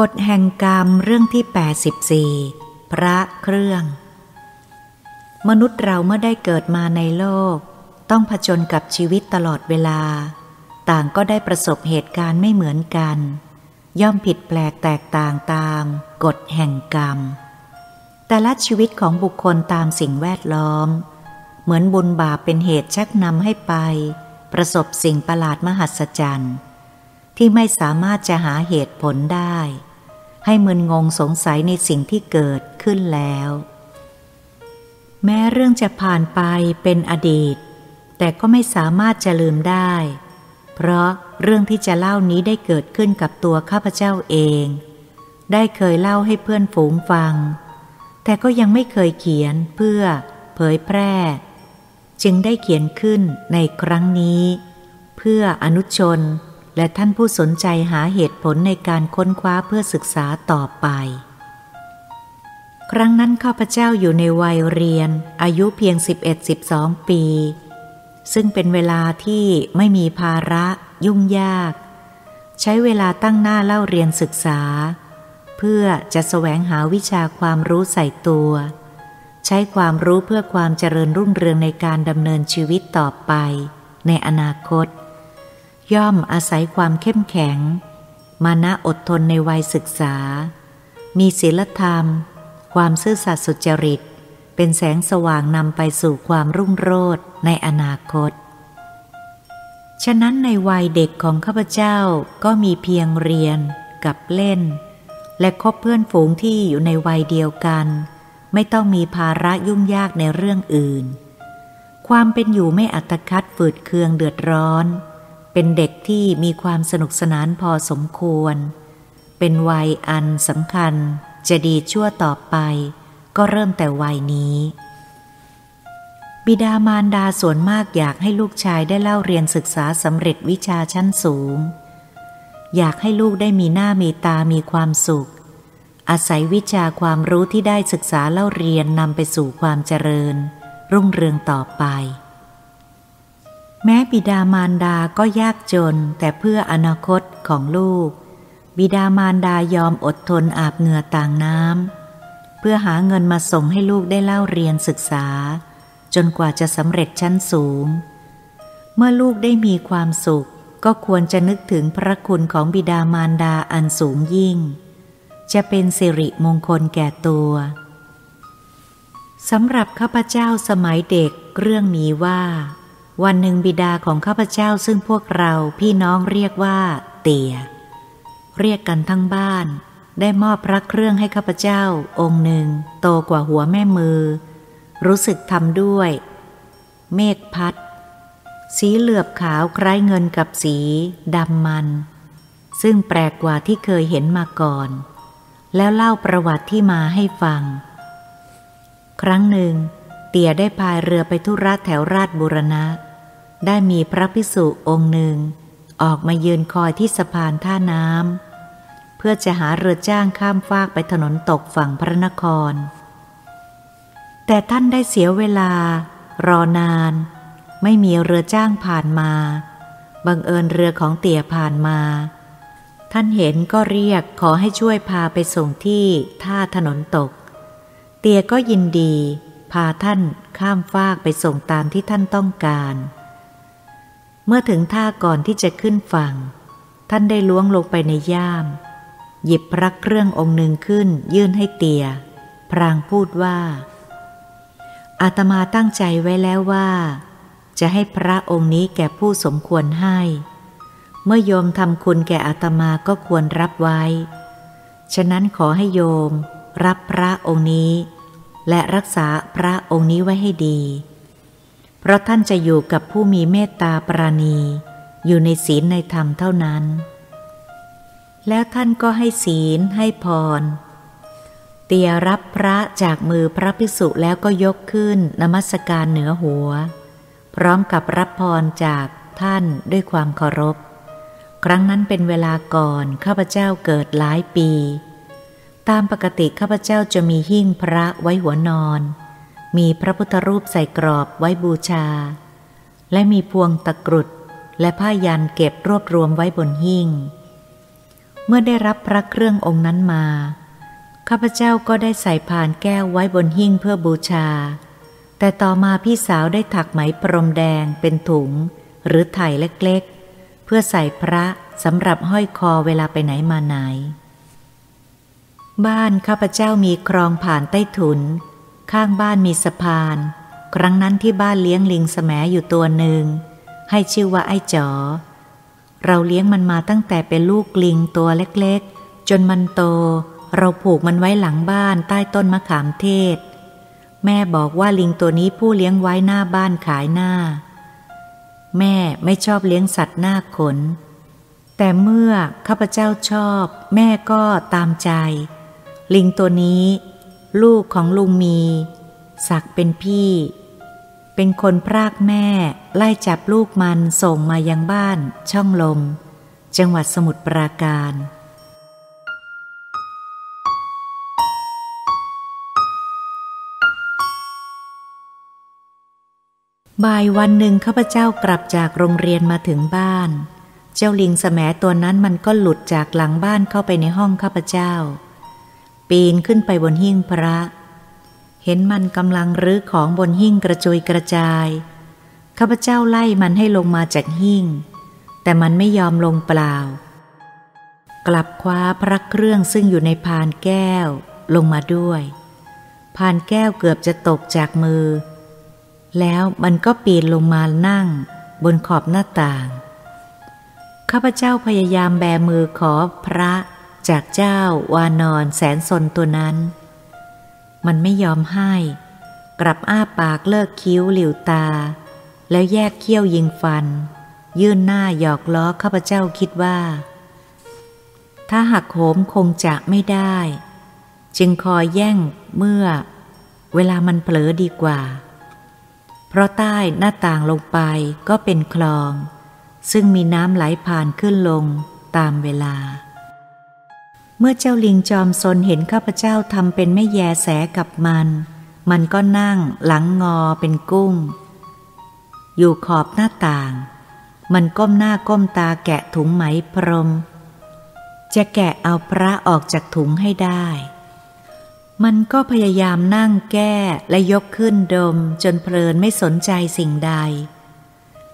กฎแห่งกรรมเรื่องที่ 84 พระเครื่อง มนุษย์เราเมื่อได้เกิดมาในโลก ต้องผจญกับชีวิตตลอดเวลา ต่างก็ได้ประสบเหตุการณ์ไม่เหมือนกัน ย่อมผิดแปลกแตกต่างตามกฎแห่งกรรม แต่ละชีวิตของบุคคลตามสิ่งแวดล้อม เหมือนบุญบาปเป็นเหตุชักนำให้ไป ประสบสิ่งประหลาดมหัศจรรย์ ที่ไม่สามารถจะหาเหตุผลได้ ให้มึนงงสงสัยในสิ่งที่เกิดขึ้นแล้ว แม้เรื่องจะผ่านไปเป็นอดีต แต่ก็ไม่สามารถจะลืมได้ เพราะเรื่องที่จะเล่านี้ได้เกิดขึ้นกับตัวข้าพเจ้าเอง ได้เคยเล่าให้เพื่อนฝูงฟัง แต่ก็ยังไม่เคยเขียนเพื่อเผยแพร่ จึงได้เขียนขึ้นในครั้งนี้ เพื่ออนุชน และท่านผู้สนใจหาเหตุผลในการค้นคว้าเพื่อศึกษาต่อไป ครั้งนั้นข้าพเจ้าอยู่ในวัยเรียน อายุเพียง 11-12 ปี ซึ่งเป็นเวลาที่ไม่มีภาระยุ่งยาก ใช้เวลาตั้งหน้าเล่าเรียนศึกษา เพื่อจะแสวงหาวิชาความรู้ใส่ตัว ใช้ความรู้เพื่อความเจริญรุ่งเรืองในการดำเนินชีวิตต่อไป ในอนาคต ย่อมอาศัยความเข้มแข็ง มานะอดทนในวัยศึกษา มีศีลธรรม ความซื่อสัตย์สุจริต เป็นแสงสว่างนำไปสู่ความรุ่งโรจน์ในอนาคต ฉะนั้นในวัยเด็กของข้าพเจ้าก็มีเพียงเรียน กับเล่น และคบเพื่อนฝูงที่อยู่ในวัยเดียวกัน ไม่ต้องมีภาระยุ่งยากในเรื่องอื่น ความเป็นอยู่ไม่อัตคัดฝืดเคืองเดือดร้อน เป็นเด็กที่มีความสนุกสนานพอสมควร เป็นวัยอันสำคัญจะดีชั่วต่อไป ก็เริ่มแต่วัยนี้ บิดามารดาส่วนมากอยากให้ลูกชายได้เล่าเรียนศึกษาสำเร็จวิชาชั้นสูง อยากให้ลูกได้มีหน้ามีตามีความสุข อาศัยวิชาความรู้ที่ได้ศึกษาเล่าเรียนนำไปสู่ความเจริญ รุ่งเรืองต่อไป แม้บิดามารดาก็ยากจนแต่เพื่ออนาคตของลูก บิดามารดายอมอดทนอาบเหงื่อต่างน้ำเพื่อหาเงินมาส่งให้ลูกได้เล่าเรียนศึกษา จนกว่าจะสำเร็จชั้นสูง เมื่อลูกได้มีความสุข ก็ควรจะนึกถึงพระคุณของบิดามารดาอันสูงยิ่ง จะเป็นสิริมงคลแก่ตัวสำหรับข้าพเจ้าสมัยเด็กเรื่องมีว่า วันหนึ่งบิดาของข้าพเจ้าซึ่งพวกเราพี่น้องเรียกว่า เตีย เรียกกันทั้งบ้าน ได้มอบพระเครื่องให้ข้าพเจ้า องค์หนึ่ง โตกว่าหัวแม่มือ รู้สึกทำด้วย เมฆพัด สีเหลือบขาวคล้ายเงินกับสีดำมัน ซึ่งแปลกกว่าที่เคยเห็นมาก่อน แล้วเล่าประวัติที่มาให้ฟัง ครั้งหนึ่ง เตี่ยได้พายเรือไปทุระแถวราชบุรณะ ได้มีพระพิสุองค์หนึ่ง ออกมายืนคอยที่สะพานท่าน้ำเพื่อจะหาเรือจ้างข้ามฟากไปถนนตกฝั่งพระนคร แต่ท่านได้เสียเวลารอนาน ไม่มีเรือจ้างผ่านมาบังเอิญเรือของเตี่ยผ่านมา ท่านเห็นก็เรียกขอให้ช่วยพาไปส่งที่ท่าถนนตก เตี่ยก็ยินดี พาท่านข้ามฟากไปส่งตามที่ท่านต้องการ เมื่อถึงท่าก่อนที่จะขึ้นฝั่ง ท่านได้ล้วงลงไปในย่าม หยิบพระเครื่ององค์หนึ่งขึ้น ยื่นให้เตีย พรางพูดว่า อาตมาตั้งใจไว้แล้วว่า จะให้พระองค์นี้แก่ผู้สมควรให้ เมื่อโยมทำคุณแก่อาตมาก็ควรรับไว้ ฉะนั้นขอให้โยม รับพระองค์นี้ และรักษาพระองค์นี้ไว้ให้ดี เพราะท่านจะอยู่กับผู้มีเมตตาปราณี อยู่ในศีลในธรรมเท่านั้น แล้วท่านก็ให้ศีลให้พร เตียรับพระจากมือพระภิกษุแล้วก็ยกขึ้นนมัสการเหนือหัว พร้อมกับรับพรจากท่านด้วยความเคารพ ครั้งนั้นเป็นเวลาก่อนข้าพเจ้าเกิดหลายปี ตามปกติข้าพเจ้าจะมีหิ้งพระไว้หัวนอน มีพระพุทธรูปใส่กรอบไว้บูชา และมีพวงตะกรุดและผ้ายันเก็บรวบรวมไว้บนหิ้ง เมื่อได้รับพระเครื่ององค์นั้นมา ข้าพเจ้าก็ได้ใส่ผ่านแก้วไว้บนหิ้งเพื่อบูชา แต่ต่อมาพี่สาวได้ถักไหมพรมแดงเป็นถุง หรือไถ่เล็กๆ เพื่อใส่พระสำหรับห้อยคอเวลาไปไหนมาไหน บ้านข้าพเจ้ามีคลองผ่านใต้ถุน ข้างบ้านมีสะพาน ครั้งนั้นที่บ้านเลี้ยงลิงแสมอยู่ตัวหนึ่ง ให้ชื่อว่าไอ้จ๋อเราเลี้ยงมันมาตั้งแต่เป็นลูกลิงตัวเล็กๆ จนมันโต เราผูกมันไว้หลังบ้านใต้ต้นมะขามเทศ แม่บอกว่าลิงตัวนี้ผู้เลี้ยงไว้หน้าบ้านขายหน้า แม่ไม่ชอบเลี้ยงสัตว์หน้าขน แต่เมื่อข้าพเจ้าชอบ แม่ก็ตามใจ ลิงตัวนี้ ลูกของลุงมีสักเป็นพี่ เป็นคนพรากแม่ ไล่จับลูกมันส่งมายังบ้าน ช่องลม จังหวัดสมุทรปราการบ่ายวันหนึ่งข้าพเจ้ากลับจากโรงเรียนมาถึงบ้าน เจ้าลิงสมตัวนั้นมันก็หลุดจากหลังบ้านเข้าไปในห้องข้าพเจ้า ปีนขึ้นไปบนหิ้งพระ เห็นมันกำลังรื้อของบนหิ้งกระจุยกระจาย ข้าพเจ้าไล่มันให้ลงมาจากหิ้ง แต่มันไม่ยอมลงเปล่า กลับคว้าพระเครื่องซึ่งอยู่ในพานแก้วลงมาด้วย พานแก้วเกือบจะตกจากมือ แล้วมันก็ปีนลงมานั่งบนขอบหน้าต่าง ข้าพเจ้าพยายามแบมือขอพระ จากเจ้าวานอนแสนสนตัวนั้น มันไม่ยอมให้ กลับอ้าปากเลิกคิ้วหลิวตา แล้วแยกเขี้ยวยิงฟัน ยื่นหน้าหยอกล้อข้าพเจ้าคิดว่า ถ้าหักโหมคงจะไม่ได้ จึงคอยแย่งเมื่อ เวลามันเผลอดีกว่า เพราะใต้หน้าต่างลงไปก็เป็นคลอง ซึ่งมีน้ำไหลผ่านขึ้นลงตามเวลา เมื่อเจ้าลิงจอมซนเห็นข้าพเจ้าทำเป็นไม่แยแสกับมัน มันก็นั่งหลังงอเป็นกุ้ง อยู่ขอบหน้าต่าง มันก้มหน้าก้มตาแกะถุงไหมพรม จะแกะเอาพระออกจากถุงให้ได้ มันก็พยายามนั่งแก้และยกขึ้นดมจนเพลินไม่สนใจสิ่งใด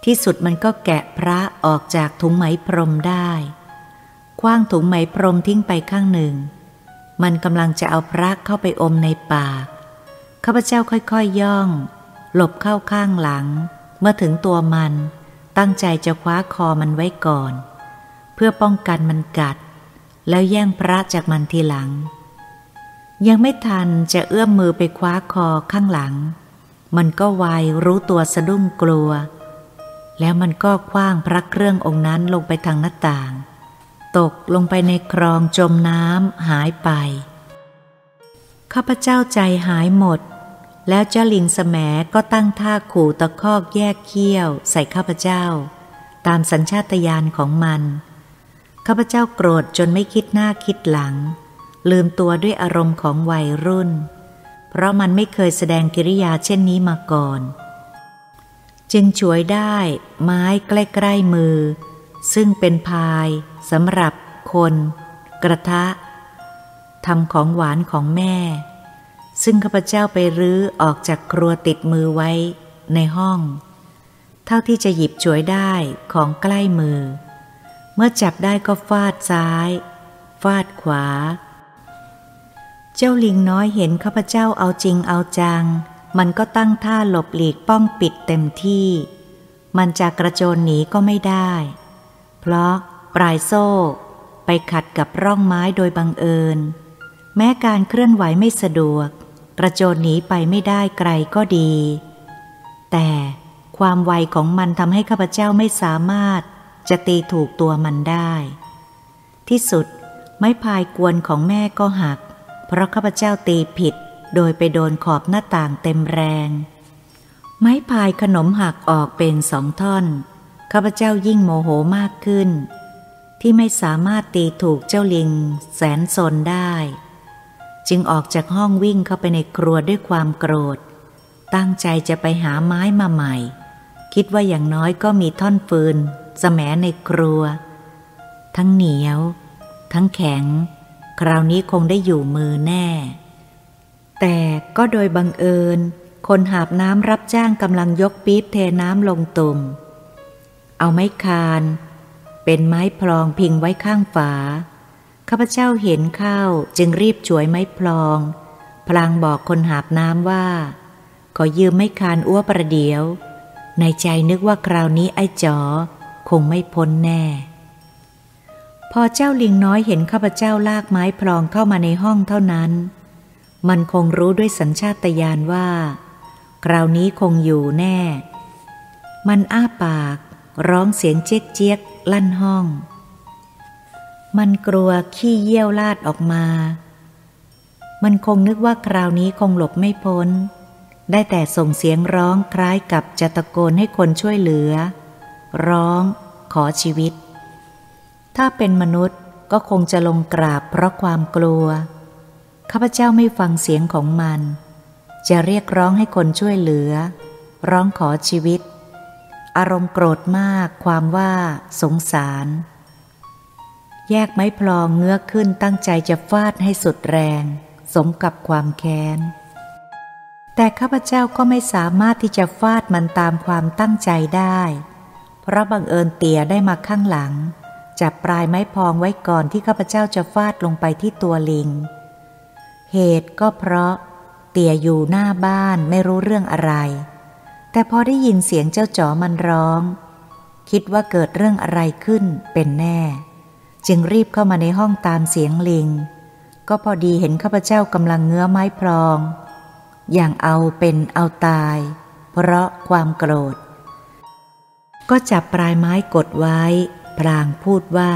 ที่สุดมันก็แกะพระออกจากถุงไหมพรมได้ คว้างถุงไหมพรมทิ้งไปข้างหนึ่ง มันกำลังจะเอาพระเข้าไปอมในปากข้าพเจ้าค่อยๆยย่อง หลบเข้าข้างหลัง เมื่อถึงตัวมันตั้งใจจะคว้าคอมันไว้ก่อน เพื่อป้องกันมันกัด แล้วแย่งพระจากมันทีหลัง ยังไม่ทันจะเอื้อมมือไปคว้าคอข้างหลัง มันก็วายรู้ตัวสะดุ้งกลัว แล้วมันก็คว้างพระเครื่ององค์นั้นลงไปทางหน้าต่าง ตกลงไปในคลองจมน้ำหายไป ข้าพเจ้าใจหายหมด แล้วเจ้าลิงสแมก็ตั้งท่าขู่ตะคอกแยกเขี้ยวใส่ข้าพเจ้า ตามสัญชาตญาณของมัน ข้าพเจ้าโกรธจนไม่คิดหน้าคิดหลัง ลืมตัวด้วยอารมณ์ของวัยรุ่น เพราะมันไม่เคยแสดงกิริยาเช่นนี้มาก่อน จึงช่วยได้ไม้ใกล้ๆมือ ซึ่งเป็นพาย สำหรับคน กระทะทำของหวานของแม่ ซึ่งข้าพเจ้าไปรื้อออกจากครัวติดมือไว้ในห้อง เท่าที่จะหยิบฉวยได้ของใกล้มือ เมื่อจับได้ก็ฟาดซ้าย ฟาดขวา เจ้าลิงน้อยเห็นข้าพเจ้าเอาจริงเอาจัง มันก็ตั้งท่าหลบหลีกป้องปิดเต็มที่ มันจะกระโจนหนีก็ไม่ได้ เพราะ ปลายโซ่ไปขัดกับร่องไม้โดยบังเอิญ แม้การเคลื่อนไหวไม่สะดวก กระโจนหนีไปไม่ได้ไกลก็ดี แต่ความไวของมันทำให้ข้าพเจ้าไม่สามารถจะตีถูกตัวมันได้ ที่สุดไม้พายกวนของแม่ก็หัก เพราะข้าพเจ้าตีผิด โดยไปโดนขอบหน้าต่างเต็มแรง ไม้พายขนมหักออกเป็นสองท่อน ข้าพเจ้ายิ่งโมโหมากขึ้น ที่ไม่สามารถตีถูกเจ้าลิงแสนสนได้ จึงออกจากห้องวิ่งเข้าไปในครัวด้วยความโกรธ ตั้งใจจะไปหาไม้มาใหม่ คิดว่าอย่างน้อยก็มีท่อนฟืนสแมในครัว ทั้งเหนียว ทั้งแข็ง คราวนี้คงได้อยู่มือแน่ แต่ก็โดยบังเอิญ คนหาบน้ำรับจ้างกำลังยกปี๊บเทน้ำลงตุ่ม เอาไม้คาน เป็นไม้พลองพิงไว้ข้างฝา ข้าพเจ้าเห็นเข้าจึงรีบช่วยไม้พลอง พลางบอกคนหาบน้ำว่า ขอยืมไม้คานอ้วประเดียว ในใจนึกว่าคราวนี้ไอ้จอคงไม่พ้นแน่ พอเจ้าลิงน้อยเห็นข้าพเจ้าลากไม้พลองเข้ามาในห้องเท่านั้น มันคงรู้ด้วยสัญชาตญาณว่า คราวนี้คงอยู่แน่ มันอ้าปาก ร้องเสียงเจ๊กเจ๊กลั่นห้อง มันกลัวขี้เยี่ยวลาดออกมา มันคงนึกว่าคราวนี้คงหลบไม่พ้น ได้แต่ส่งเสียงร้องคล้ายกับจะตะโกนให้คนช่วยเหลือ ร้อง ขอชีวิต ถ้าเป็นมนุษย์ก็คงจะลงกราบเพราะความกลัว ข้าพเจ้าไม่ฟังเสียงของมัน จะเรียกร้องให้คนช่วยเหลือ ร้องขอชีวิต อารมณ์โกรธมากความว่าสงสาร แยกไม้พลองเงื้อขึ้นตั้งใจจะฟาดให้สุดแรง สมกับความแค้น แต่ข้าพเจ้าก็ไม่สามารถที่จะฟาดมันตามความตั้งใจได้ เพราะบังเอิญเตี่ยได้มาข้างหลัง จับปลายไม้พองไว้ก่อนที่ข้าพเจ้าจะฟาดลงไปที่ตัวลิง เหตุก็เพราะ เตี่ยอยู่หน้าบ้านไม่รู้เรื่องอะไร แต่พอได้ยินเสียงเจ้าจ๋อมันร้อง คิดว่าเกิดเรื่องอะไรขึ้นเป็นแน่ จึงรีบเข้ามาในห้องตามเสียงลิง ก็พอดีเห็นข้าพเจ้ากำลังเงื้อไม้พลอง อย่างเอาเป็นเอาตาย เพราะความโกรธ ก็จับปลายไม้กดไว้ พลางพูดว่า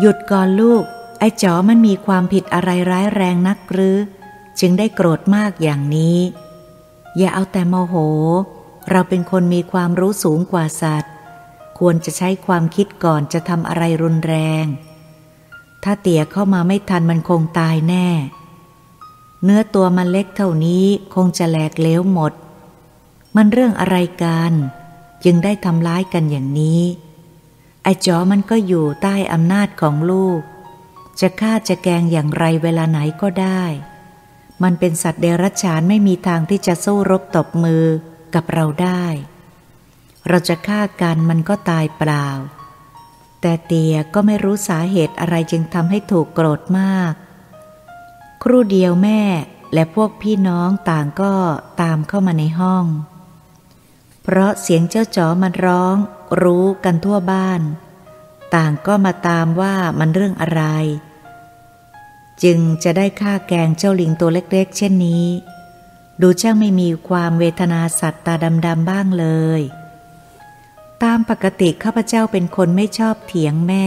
หยุดก่อนลูก ไอ้จ๋อมันมีความผิดอะไรร้ายแรงนักหรือ จึงได้โกรธมากอย่างนี้ อย่าเอาแต่โมโห เราเป็นคนมีความรู้สูงกว่าสัตว์ ควรจะใช้ความคิดก่อนจะทำอะไรรุนแรง ถ้าเตี่ยเข้ามาไม่ทันมันคงตายแน่ เนื้อตัวมันเล็กเท่านี้คงจะแหลกเล้วหมด มันเรื่องอะไรกัน จึงได้ทำร้ายกันอย่างนี้ ไอ้จอมันก็อยู่ใต้อำนาจของลูก จะฆ่าจะแกงอย่างไรเวลาไหนก็ได้ มันเป็นสัตว์เดรัจฉานไม่มีทางที่จะสู้รบตบมือกับเราได้ เราจะฆ่ากันมันก็ตายเปล่า แต่เตียก็ไม่รู้สาเหตุอะไรจึงทำให้ถูกโกรธมาก ครู่เดียวแม่และพวกพี่น้องต่างก็ตามเข้ามาในห้อง เพราะเสียงเจ้าจ๋อมันร้อง รู้กันทั่วบ้าน ต่างก็มาตามว่ามันเรื่องอะไร จึงจะได้ฆ่าแกงเจ้าลิงตัวเล็กๆ เช่นนี้ ดูช่างไม่มีความเวทนาสัตว์ตาดำๆบ้างเลย ตามปกติข้าพเจ้าเป็นคนไม่ชอบเถียงแม่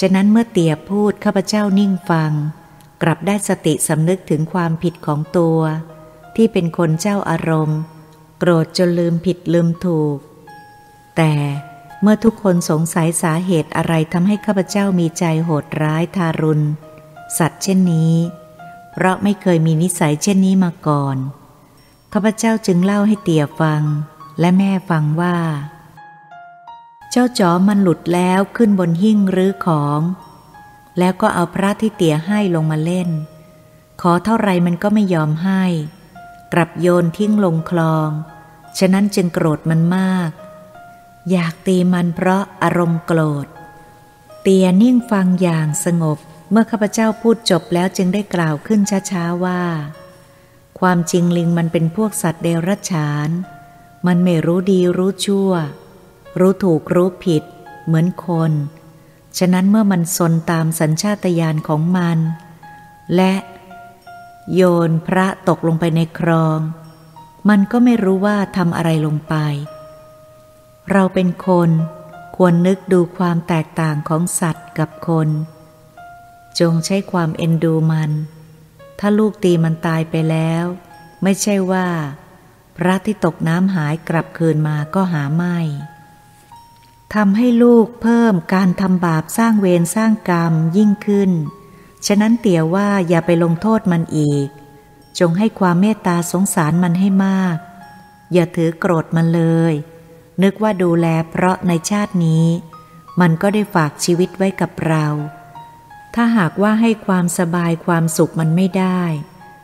ฉะนั้นเมื่อเตียพูดข้าพเจ้านิ่งฟัง กลับได้สติสำนึกถึงความผิดของตัว ที่เป็นคนเจ้าอารมณ์ โกรธจนลืมผิดลืมถูก แต่เมื่อทุกคนสงสัยสาเหตุอะไรทำให้ข้าพเจ้ามีใจโหดร้ายทารุณ สัตว์เช่นนี้ เพราะไม่เคยมีนิสัยเช่นนี้มาก่อน ข้าพเจ้าจึงเล่าให้เตี่ยฟัง และแม่ฟังว่า เจ้าจ๋อมันหลุดแล้วขึ้นบนหิ้งรื้อของ แล้วก็เอาพระที่เตี่ยให้ลงมาเล่น ขอเท่าไรมันก็ไม่ยอมให้ กลับโยนทิ้งลงคลอง ฉะนั้นจึงโกรธมันมาก อยากตีมันเพราะอารมณ์โกรธ เตียนิ่งฟังอย่างสงบ เมื่อข้าพเจ้าพูดจบแล้วจึงได้กล่าวขึ้นช้าๆว่า ความจริงลิงมันเป็นพวกสัตว์เดรัจฉาน มันไม่รู้ดีรู้ชั่ว รู้ถูกรู้ผิด เหมือนคน ฉะนั้นเมื่อมันสนตามสัญชาตญาณของมัน และโยนพระตกลงไปในคลอง มันก็ไม่รู้ว่าทำอะไรลงไป เราเป็นคนควรนึกดูความแตกต่างของสัตว์กับคน จงใช้ความเอ็นดูมัน ถ้าลูกตีมันตายไปแล้ว ไม่ใช่ว่า พระที่ตกน้ำหายกลับคืนมาก็หาไม่ทำให้ลูกเพิ่มการทำบาปสร้างเวรสร้างกรรมยิ่งขึ้น ฉะนั้นเตี่ยว่าอย่าไปลงโทษมันอีก จงให้ความเมตตาสงสารมันให้มาก อย่าถือโกรธมันเลย นึกว่าดูแลเพราะในชาตินี้ มันก็ได้ฝากชีวิตไว้กับเรา ถ้าหากว่าให้ความสบายความสุขมันไม่ได้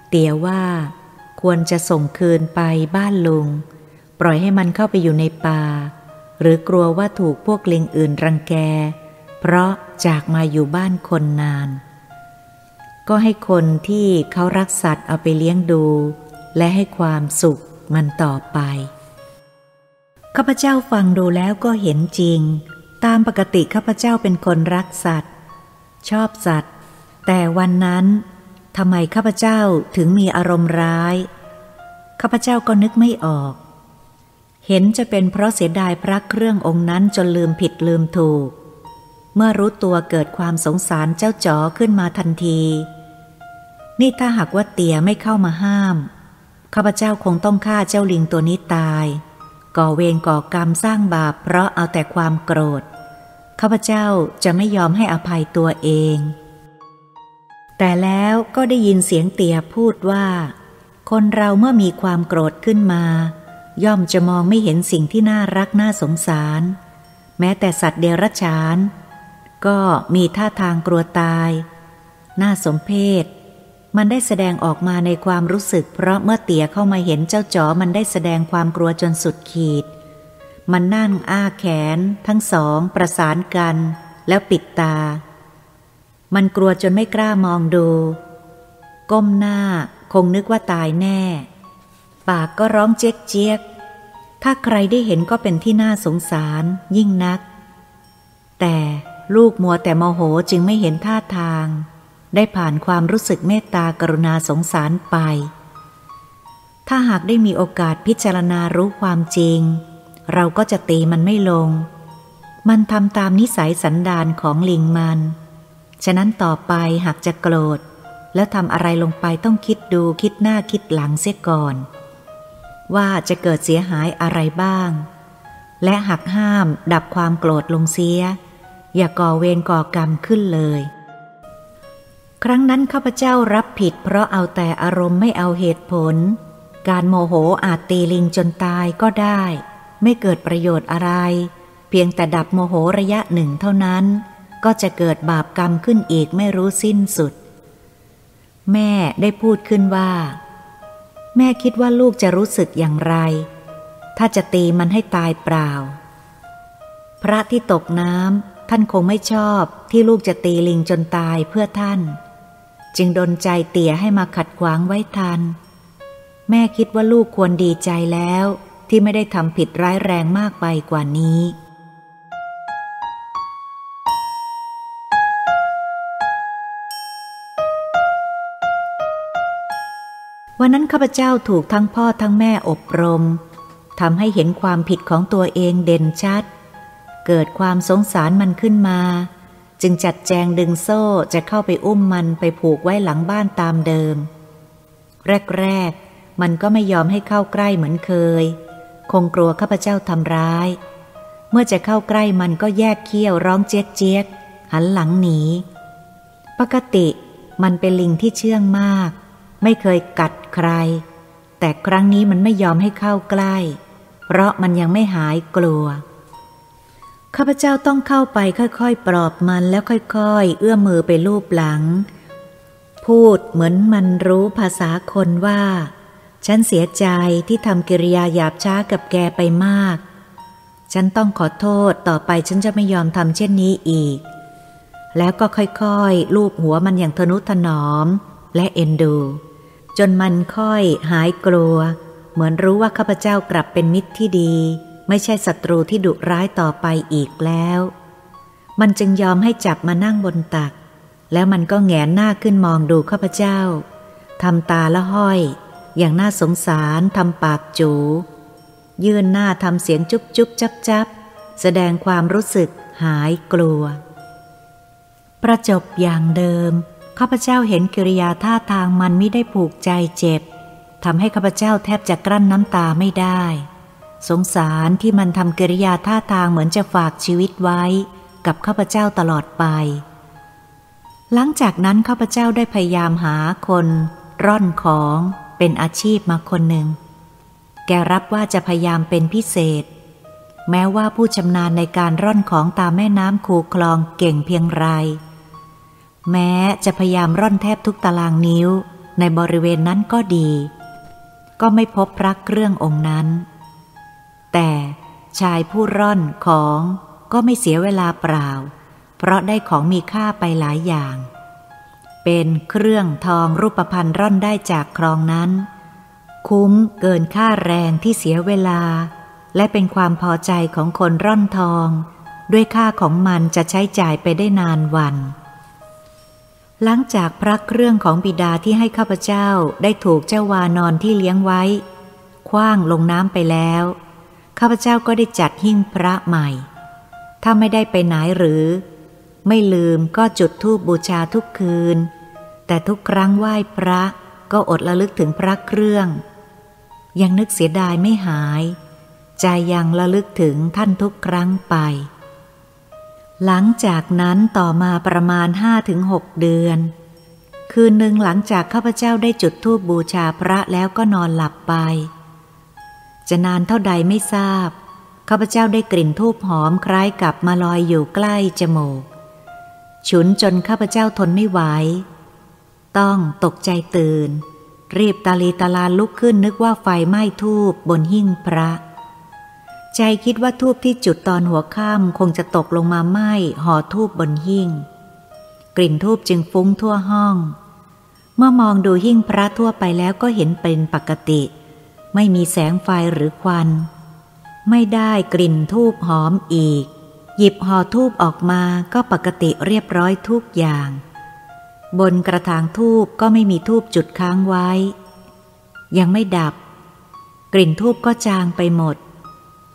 เตียว่า ควรจะส่งคืนไปบ้านลุง ปล่อยให้มันเข้าไปอยู่ในป่า หรือกลัวว่าถูกพวกลิงอื่นรังแก เพราะจากมาอยู่บ้านคนนาน ก็ให้คนที่เขารักสัตว์เอาไปเลี้ยงดู และให้ความสุขมันต่อไป ข้าพเจ้าฟังดูแล้วก็เห็นจริง ตามปกติข้าพเจ้าเป็นคนรักสัตว์ ชอบสัตว์ แต่วันนั้นทำไมข้าพเจ้าถึงมีอารมณ์ร้าย ข้าพเจ้าก็นึกไม่ออก เห็นจะเป็นเพราะเสียดายพระเครื่ององค์นั้นจนลืมผิดลืมถูก เมื่อรู้ตัวเกิดความสงสารเจ้าจ๋อขึ้นมาทันที นี่ถ้าหากว่าเตียไม่เข้ามาห้าม ข้าพเจ้าคงต้องฆ่าเจ้าลิงตัวนี้ตาย ก่อเวรก่อกรรมสร้างบาปเพราะเอาแต่ความโกรธ ข้าพเจ้าจะไม่ยอมให้อภัยตัวเอง แต่แล้วก็ได้ยินเสียงเตียพูดว่า คนเราเมื่อมีความโกรธขึ้นมา ย่อมจะมองไม่เห็นสิ่งที่น่ารักน่าสงสาร แม้แต่สัตว์เดรัจฉาน ก็มีท่าทางกลัวตาย น่าสมเพช มันได้แสดงออกมาในความรู้สึก เพราะเมื่อเตี๋ยเข้ามาเห็นเจ้าจ๋อมันได้แสดงความกลัวจนสุดขีด มันนั่งอ้าแขน ทั้งสอง ประสานกัน แล้วปิดตา มันกลัวจนไม่กล้ามองดู ก้มหน้าคงนึกว่าตายแน่ ปากก็ร้องเจ๊กเจี๊ยก ถ้าใครได้เห็นก็เป็นที่น่าสงสารยิ่งนัก แต่ลูกมัวแต่โมโหจึงไม่เห็นท่าทาง ได้ผ่านความรู้สึกเมตตากรุณาสงสารไป ถ้าหากได้มีโอกาสพิจารณารู้ความจริง เราก็จะตีมันไม่ลง มันทำตามนิสัยสันดานของลิงมัน ฉะนั้นต่อไปหากจะโกรธ แล้วทำอะไรลงไปต้องคิดดูคิดหน้าคิดหลังเสียก่อน ว่าจะเกิดเสียหายอะไรบ้าง และหักห้ามดับความโกรธลงเสีย อย่าก่อเวรก่อกรรมขึ้นเลย ครั้งนั้นข้าพเจ้ารับผิดเพราะเอาแต่อารมณ์ไม่เอาเหตุผล การโมโหอาจตีลิงจนตายก็ได้ ไม่เกิดประโยชน์อะไร เพียงแต่ดับโมโหระยะหนึ่งเท่านั้น ก็จะเกิดบาปกรรมขึ้นอีกไม่รู้สิ้นสุด แม่ได้พูดขึ้นว่า แม่คิดว่าลูกจะรู้สึกอย่างไร ถ้าจะตีมันให้ตายเปล่า พระที่ตกน้ำท่านคงไม่ชอบที่ลูกจะตีลิงจนตายเพื่อท่าน จึงดนใจเตี่ยให้มาขัดขวางไว้ทัน แม่คิดว่าลูกควรดีใจแล้วที่ไม่ได้ทำผิดร้ายแรงมากไปกว่านี้ วันนั้นข้าพเจ้าถูกทั้งพ่อทั้งแม่อบรมทำให้เห็นความผิดของตัวเองเด่นชัด เกิดความสงสารมันขึ้นมา จึงจัดแจงดึงโซ่จะเข้าไปอุ้มมันไปผูกไว้หลังบ้านตามเดิม แรกๆ มันก็ไม่ยอมให้เข้าใกล้เหมือนเคย คงกลัวข้าพเจ้าทำร้าย เมื่อจะเข้าใกล้มันก็แยกเขี้ยวร้องเจ๊กเจ๊กหันหลังหนี ปกติมันเป็นลิงที่เชื่องมาก ไม่เคยกัดใคร แต่ครั้งนี้มันไม่ยอมให้เข้าใกล้ เพราะมันยังไม่หายกลัว ข้าพเจ้าต้องเข้าไปค่อยๆ ปลอบมันแล้วค่อยๆ เอื้อมมือไปลูบหลัง พูดเหมือนมันรู้ภาษาคนว่า ฉันเสียใจที่ทำกิริยาหยาบช้ากับแกไปมาก ฉันต้องขอโทษต่อไปฉันจะไม่ยอมทำเช่นนี้อีก แล้วก็ค่อยๆ ลูบหัวมันอย่างทนุถนอม และเอ็นดู จนมันค่อยหายกลัว เหมือนรู้ว่าข้าพเจ้ากลับเป็นมิตรที่ดี ไม่ใช่ศัตรูที่ดุร้ายต่อไปอีกแล้ว มันจึงยอมให้จับมานั่งบนตัก แล้วมันก็แงนหน้าขึ้นมองดูข้าพเจ้าทำตาละห้อย อย่างน่าสงสารทำปากจู ยื่นหน้าทำเสียงจุ๊บจุ๊บจับจับแสดงความรู้สึกหายกลัว ประจบอย่างเดิมข้าพเจ้าเห็นกิริยาท่าทางมันไม่ได้ผูกใจเจ็บทำให้ข้าพเจ้าแทบจะกลั้นน้ำตาไม่ได้ สงสารที่มันทำกิริยาท่าทางเหมือนจะฝากชีวิตไว้กับข้าพเจ้าตลอดไป หลังจากนั้นข้าพเจ้าได้พยายามหาคนร่อนของเป็นอาชีพมาคนหนึ่ง แกรับว่าจะพยายามเป็นพิเศษ แม้ว่าผู้ชำนาญในการร่อนของตามแม่น้ำคูคลองเก่งเพียงไร แม้จะพยายามร่อนแทบทุกตารางนิ้วในบริเวณนั้นก็ดี ก็ไม่พบพระเครื่ององค์นั้น แต่ชายผู้ร่อนของก็ไม่เสียเวลาเปล่า เพราะได้ของมีค่าไปหลายอย่าง เป็นเครื่องทองรูปพรรณร่อนได้จากคลองนั้น คุ้มเกินค่าแรงที่เสียเวลา และเป็นความพอใจของคนร่อนทอง ด้วยค่าของมันจะใช้จ่ายไปได้นานวัน หลังจากพระเครื่องของบิดาที่ให้ข้าพเจ้าได้ถูกเจ้าวานอนที่เลี้ยงไว้คว้างลงน้ำไปแล้ว ข้าพเจ้าก็ได้จัดหิ้งพระใหม่ ถ้าไม่ได้ไปไหนหรือ ไม่ลืมก็จุดธูปบูชาทุกคืน แต่ทุกครั้งไหว้พระก็อดระลึกถึงพระเครื่อง ยังนึกเสียดายไม่หาย ใจยังระลึกถึงท่านทุกครั้งไป หลังจากนั้นต่อมาประมาณห้าถึงหกเดือน คืนหนึ่งหลังจากข้าพเจ้าได้จุดธูปบูชาพระแล้วก็นอนหลับไป จะนานเท่าใดไม่ทราบข้าพเจ้าได้กลิ่นทูบหอมคล้ายกับมาลอยอยู่ใกล้จมูก ฉุนจนข้าพเจ้าทนไม่ไหว ต้องตกใจตื่น รีบตาลีตาลาลุกขึ้นนึกว่าไฟไหม้ทูบบนหิ้งพระ ใจคิดว่าทูบที่จุดตอนหัวค่ำคงจะตกลงมาไหม้ห่อทูบบนหิ้ง กลิ่นทูบจึงฟุ้งทั่วห้อง เมื่อมองดูหิ้งพระทั่วไปแล้วก็เห็นเป็นปกติ ไม่มีแสงไฟหรือควัน ไม่ได้กลิ่นทูบหอมอีก หยิบห่อทูบออกมาก็ปกติเรียบร้อยทุกอย่าง บนกระถางทูบก็ไม่มีทูบจุดค้างไว้ ยังไม่ดับ กลิ่นทูบก็จางไปหมด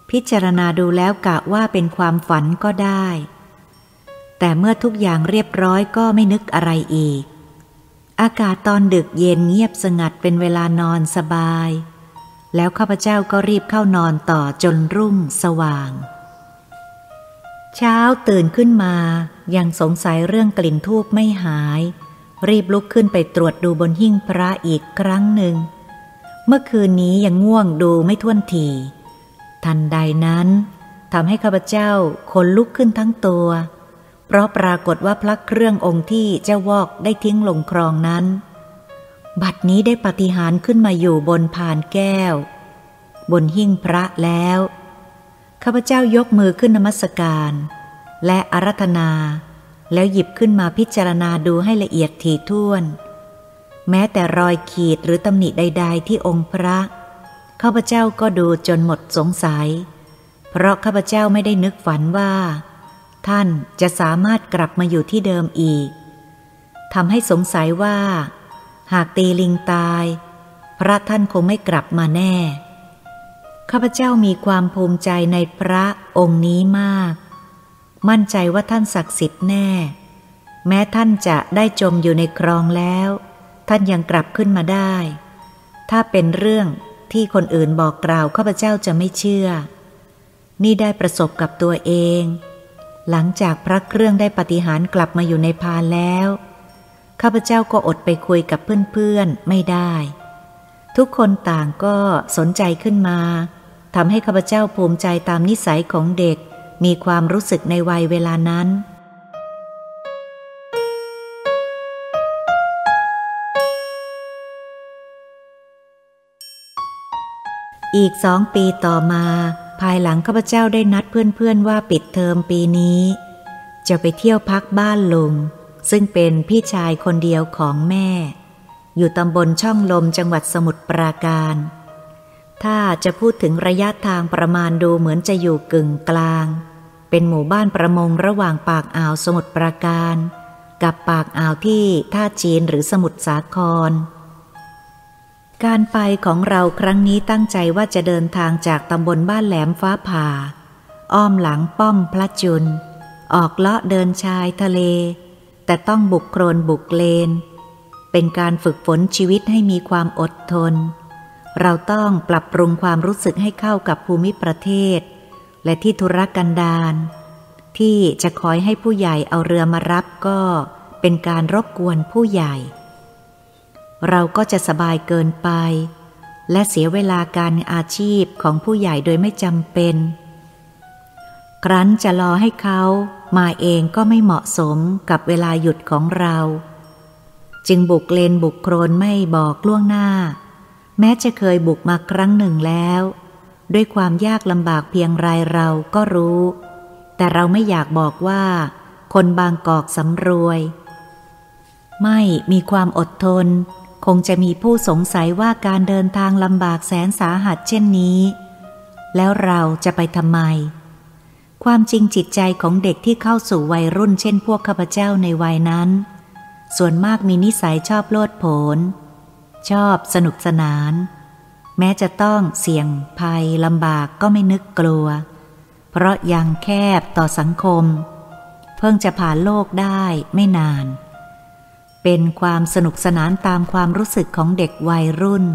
พิจารณาดูแล้วกะว่าเป็นความฝันก็ได้ แต่เมื่อทุกอย่างเรียบร้อยก็ไม่นึกอะไรอีก อากาศตอนดึกเย็นเงียบสงัดเป็นเวลานอนสบาย แล้วข้าพเจ้าก็รีบเข้านอนต่อจนรุ่งสว่าง เช้าตื่นขึ้นมายังสงสัยเรื่องกลิ่นทูบไม่หาย รีบลุกขึ้นไปตรวจดูบนหิ้งพระอีกครั้งหนึ่ง เมื่อคืนนี้ยังง่วงดูไม่ท่วนทีทันใดนั้นทำให้ข้าพเจ้าคนลุกขึ้นทั้งตัว เพราะปรากฏว่าพระเครื่ององค์ที่เจ้าวอกได้ทิ้งลงครองนั้น บัดนี้ได้ปฏิหารขึ้นมาอยู่บนพานแก้ว บนหิ้งพระแล้ว ข้าพเจ้ายกมือขึ้นนมัสการ และอารัธนา แล้วหยิบขึ้นมาพิจารณาดูให้ละเอียดถี่ถ้วน แม้แต่รอยขีดหรือตำหนิใด ๆ ที่องค์พระ ข้าพเจ้าก็ดูจนหมดสงสัย เพราะข้าพเจ้าไม่ได้นึกฝันว่า ท่านจะสามารถกลับมาอยู่ที่เดิมอีกทำให้สงสัยว่า หากตีลิงตาย พระท่านคงไม่กลับมาแน่ ข้าพเจ้ามีความภูมิใจในพระองค์นี้มาก มั่นใจว่าท่านศักดิ์สิทธิ์แน่ แม้ท่านจะได้จมอยู่ในคลองแล้ว ท่านยังกลับขึ้นมาได้ ถ้าเป็นเรื่องที่คนอื่นบอกกล่าวข้าพเจ้าจะไม่เชื่อ นี่ได้ประสบกับตัวเอง หลังจากพระเครื่องได้ปฏิหารกลับมาอยู่ในพานแล้ว ข้าพเจ้าก็อดไปคุยกับเพื่อนๆไม่ได้ ทุกคนต่างก็สนใจขึ้นมาทำให้ข้าพเจ้าภูมิใจตามนิสัยของเด็ก มีความรู้สึกในวัยเวลานั้นอีกสองปีต่อมา ภายหลังข้าพเจ้าได้นัดเพื่อนๆว่าปิดเทอมปีนี้ จะไปเที่ยวพักบ้านลุง ซึ่งเป็นพี่ชายคนเดียวของแม่ อยู่ตำบลช่องลมจังหวัดสมุทรปราการ ถ้าจะพูดถึงระยะทางประมาณดูเหมือนจะอยู่กึ่งกลาง เป็นหมู่บ้านประมงระหว่างปากอ่าวสมุทรปราการ กับปากอ่าวที่ท่าจีนหรือสมุทรสาคร การไปของเราครั้งนี้ตั้งใจว่าจะเดินทางจากตำบลบ้านแหลมฟ้าผ่า อ้อมหลังป้อมพระจุลออกเลาะเดินชายทะเล แต่ต้องบุกโครนบุกเลน เป็นการฝึกฝนชีวิตให้มีความอดทน เราต้องปรับปรุงความรู้สึกให้เข้ากับภูมิประเทศ และที่ธุรกันดารที่จะคอยให้ผู้ใหญ่เอาเรือมารับก็เป็นการรบกวนผู้ใหญ่ เราก็จะสบายเกินไป และเสียเวลาการอาชีพของผู้ใหญ่โดยไม่จำเป็น ครั้นจะรอให้เขา มาเองก็ไม่เหมาะสมกับเวลาหยุดของเรา จึงบุกเลนบุกโครนไม่บอกล่วงหน้า แม้จะเคยบุกมาครั้งหนึ่งแล้ว ด้วยความยากลำบากเพียงไรเราก็รู้ แต่เราไม่อยากบอกว่า คนบางกอกสำรวย ไม่มีความอดทน คงจะมีผู้สงสัยว่าการเดินทางลำบากแสนสาหัสเช่นนี้ แล้วเราจะไปทำไม ความจริงจิตใจของเด็กที่เข้าสู่วัยรุ่นเช่นพวกข้าพเจ้าในวัยนั้น ส่วนมากมีนิสัยชอบโลดโผน ชอบสนุกสนาน แม้จะต้องเสี่ยงภัยลำบากก็ไม่นึกกลัว เพราะยังแคบต่อสังคม เพิ่งจะผ่านโลกได้ไม่นาน เป็นความสนุกสนานตามความรู้สึกของเด็กวัยรุ่น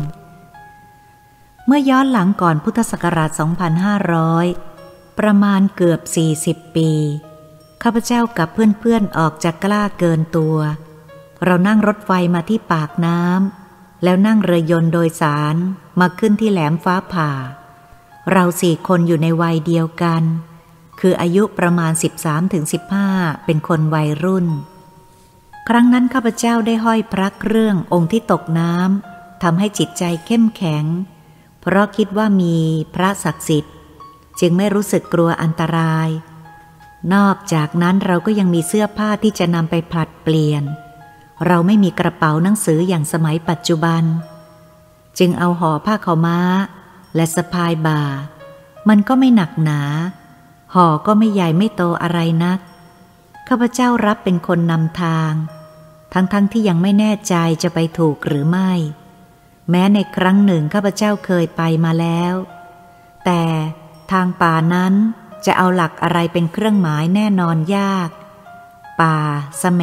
เมื่อย้อนหลังก่อนพุทธศักราช 2500 ประมาณเกือบสี่สิบปีข้าพเจ้ากับเพื่อนๆออกจากกล้าเกินตัว เรานั่งรถไฟมาที่ปากน้ำแล้วนั่งเรือยนต์โดยสารมาขึ้นที่แหลมฟ้าผ่า เราสี่คนอยู่ในวัยเดียวกัน คืออายุประมาณ 13-15 เป็นคนวัยรุ่น ครั้งนั้นข้าพเจ้าได้ห้อยพระเครื่ององค์ที่ตกน้ำทำให้จิตใจเข้มแข็ง เพราะคิดว่ามีพระศักดิ์สิทธิ์ จึงไม่รู้สึกกลัวอันตราย นอกจากนั้นเราก็ยังมีเสื้อผ้าที่จะนำไปผลัดเปลี่ยน เราไม่มีกระเป๋าหนังสืออย่างสมัยปัจจุบัน จึงเอาห่อผ้าขาม้า และสะพายบ่า มันก็ไม่หนักหนา ห่อก็ไม่ใหญ่ไม่โตอะไรนัก ข้าพเจ้ารับเป็นคนนำทาง ทั้งๆทที่ยังไม่แน่ใจจะไปถูกหรือไม่ แม้ในครั้งหนึ่งข้าพเจ้าเคยไปมาแล้ว แต่างป่านั้นจะเอาหลักอะไรเป็นเครื่องหมายแน่นอนยาก ป่าสแม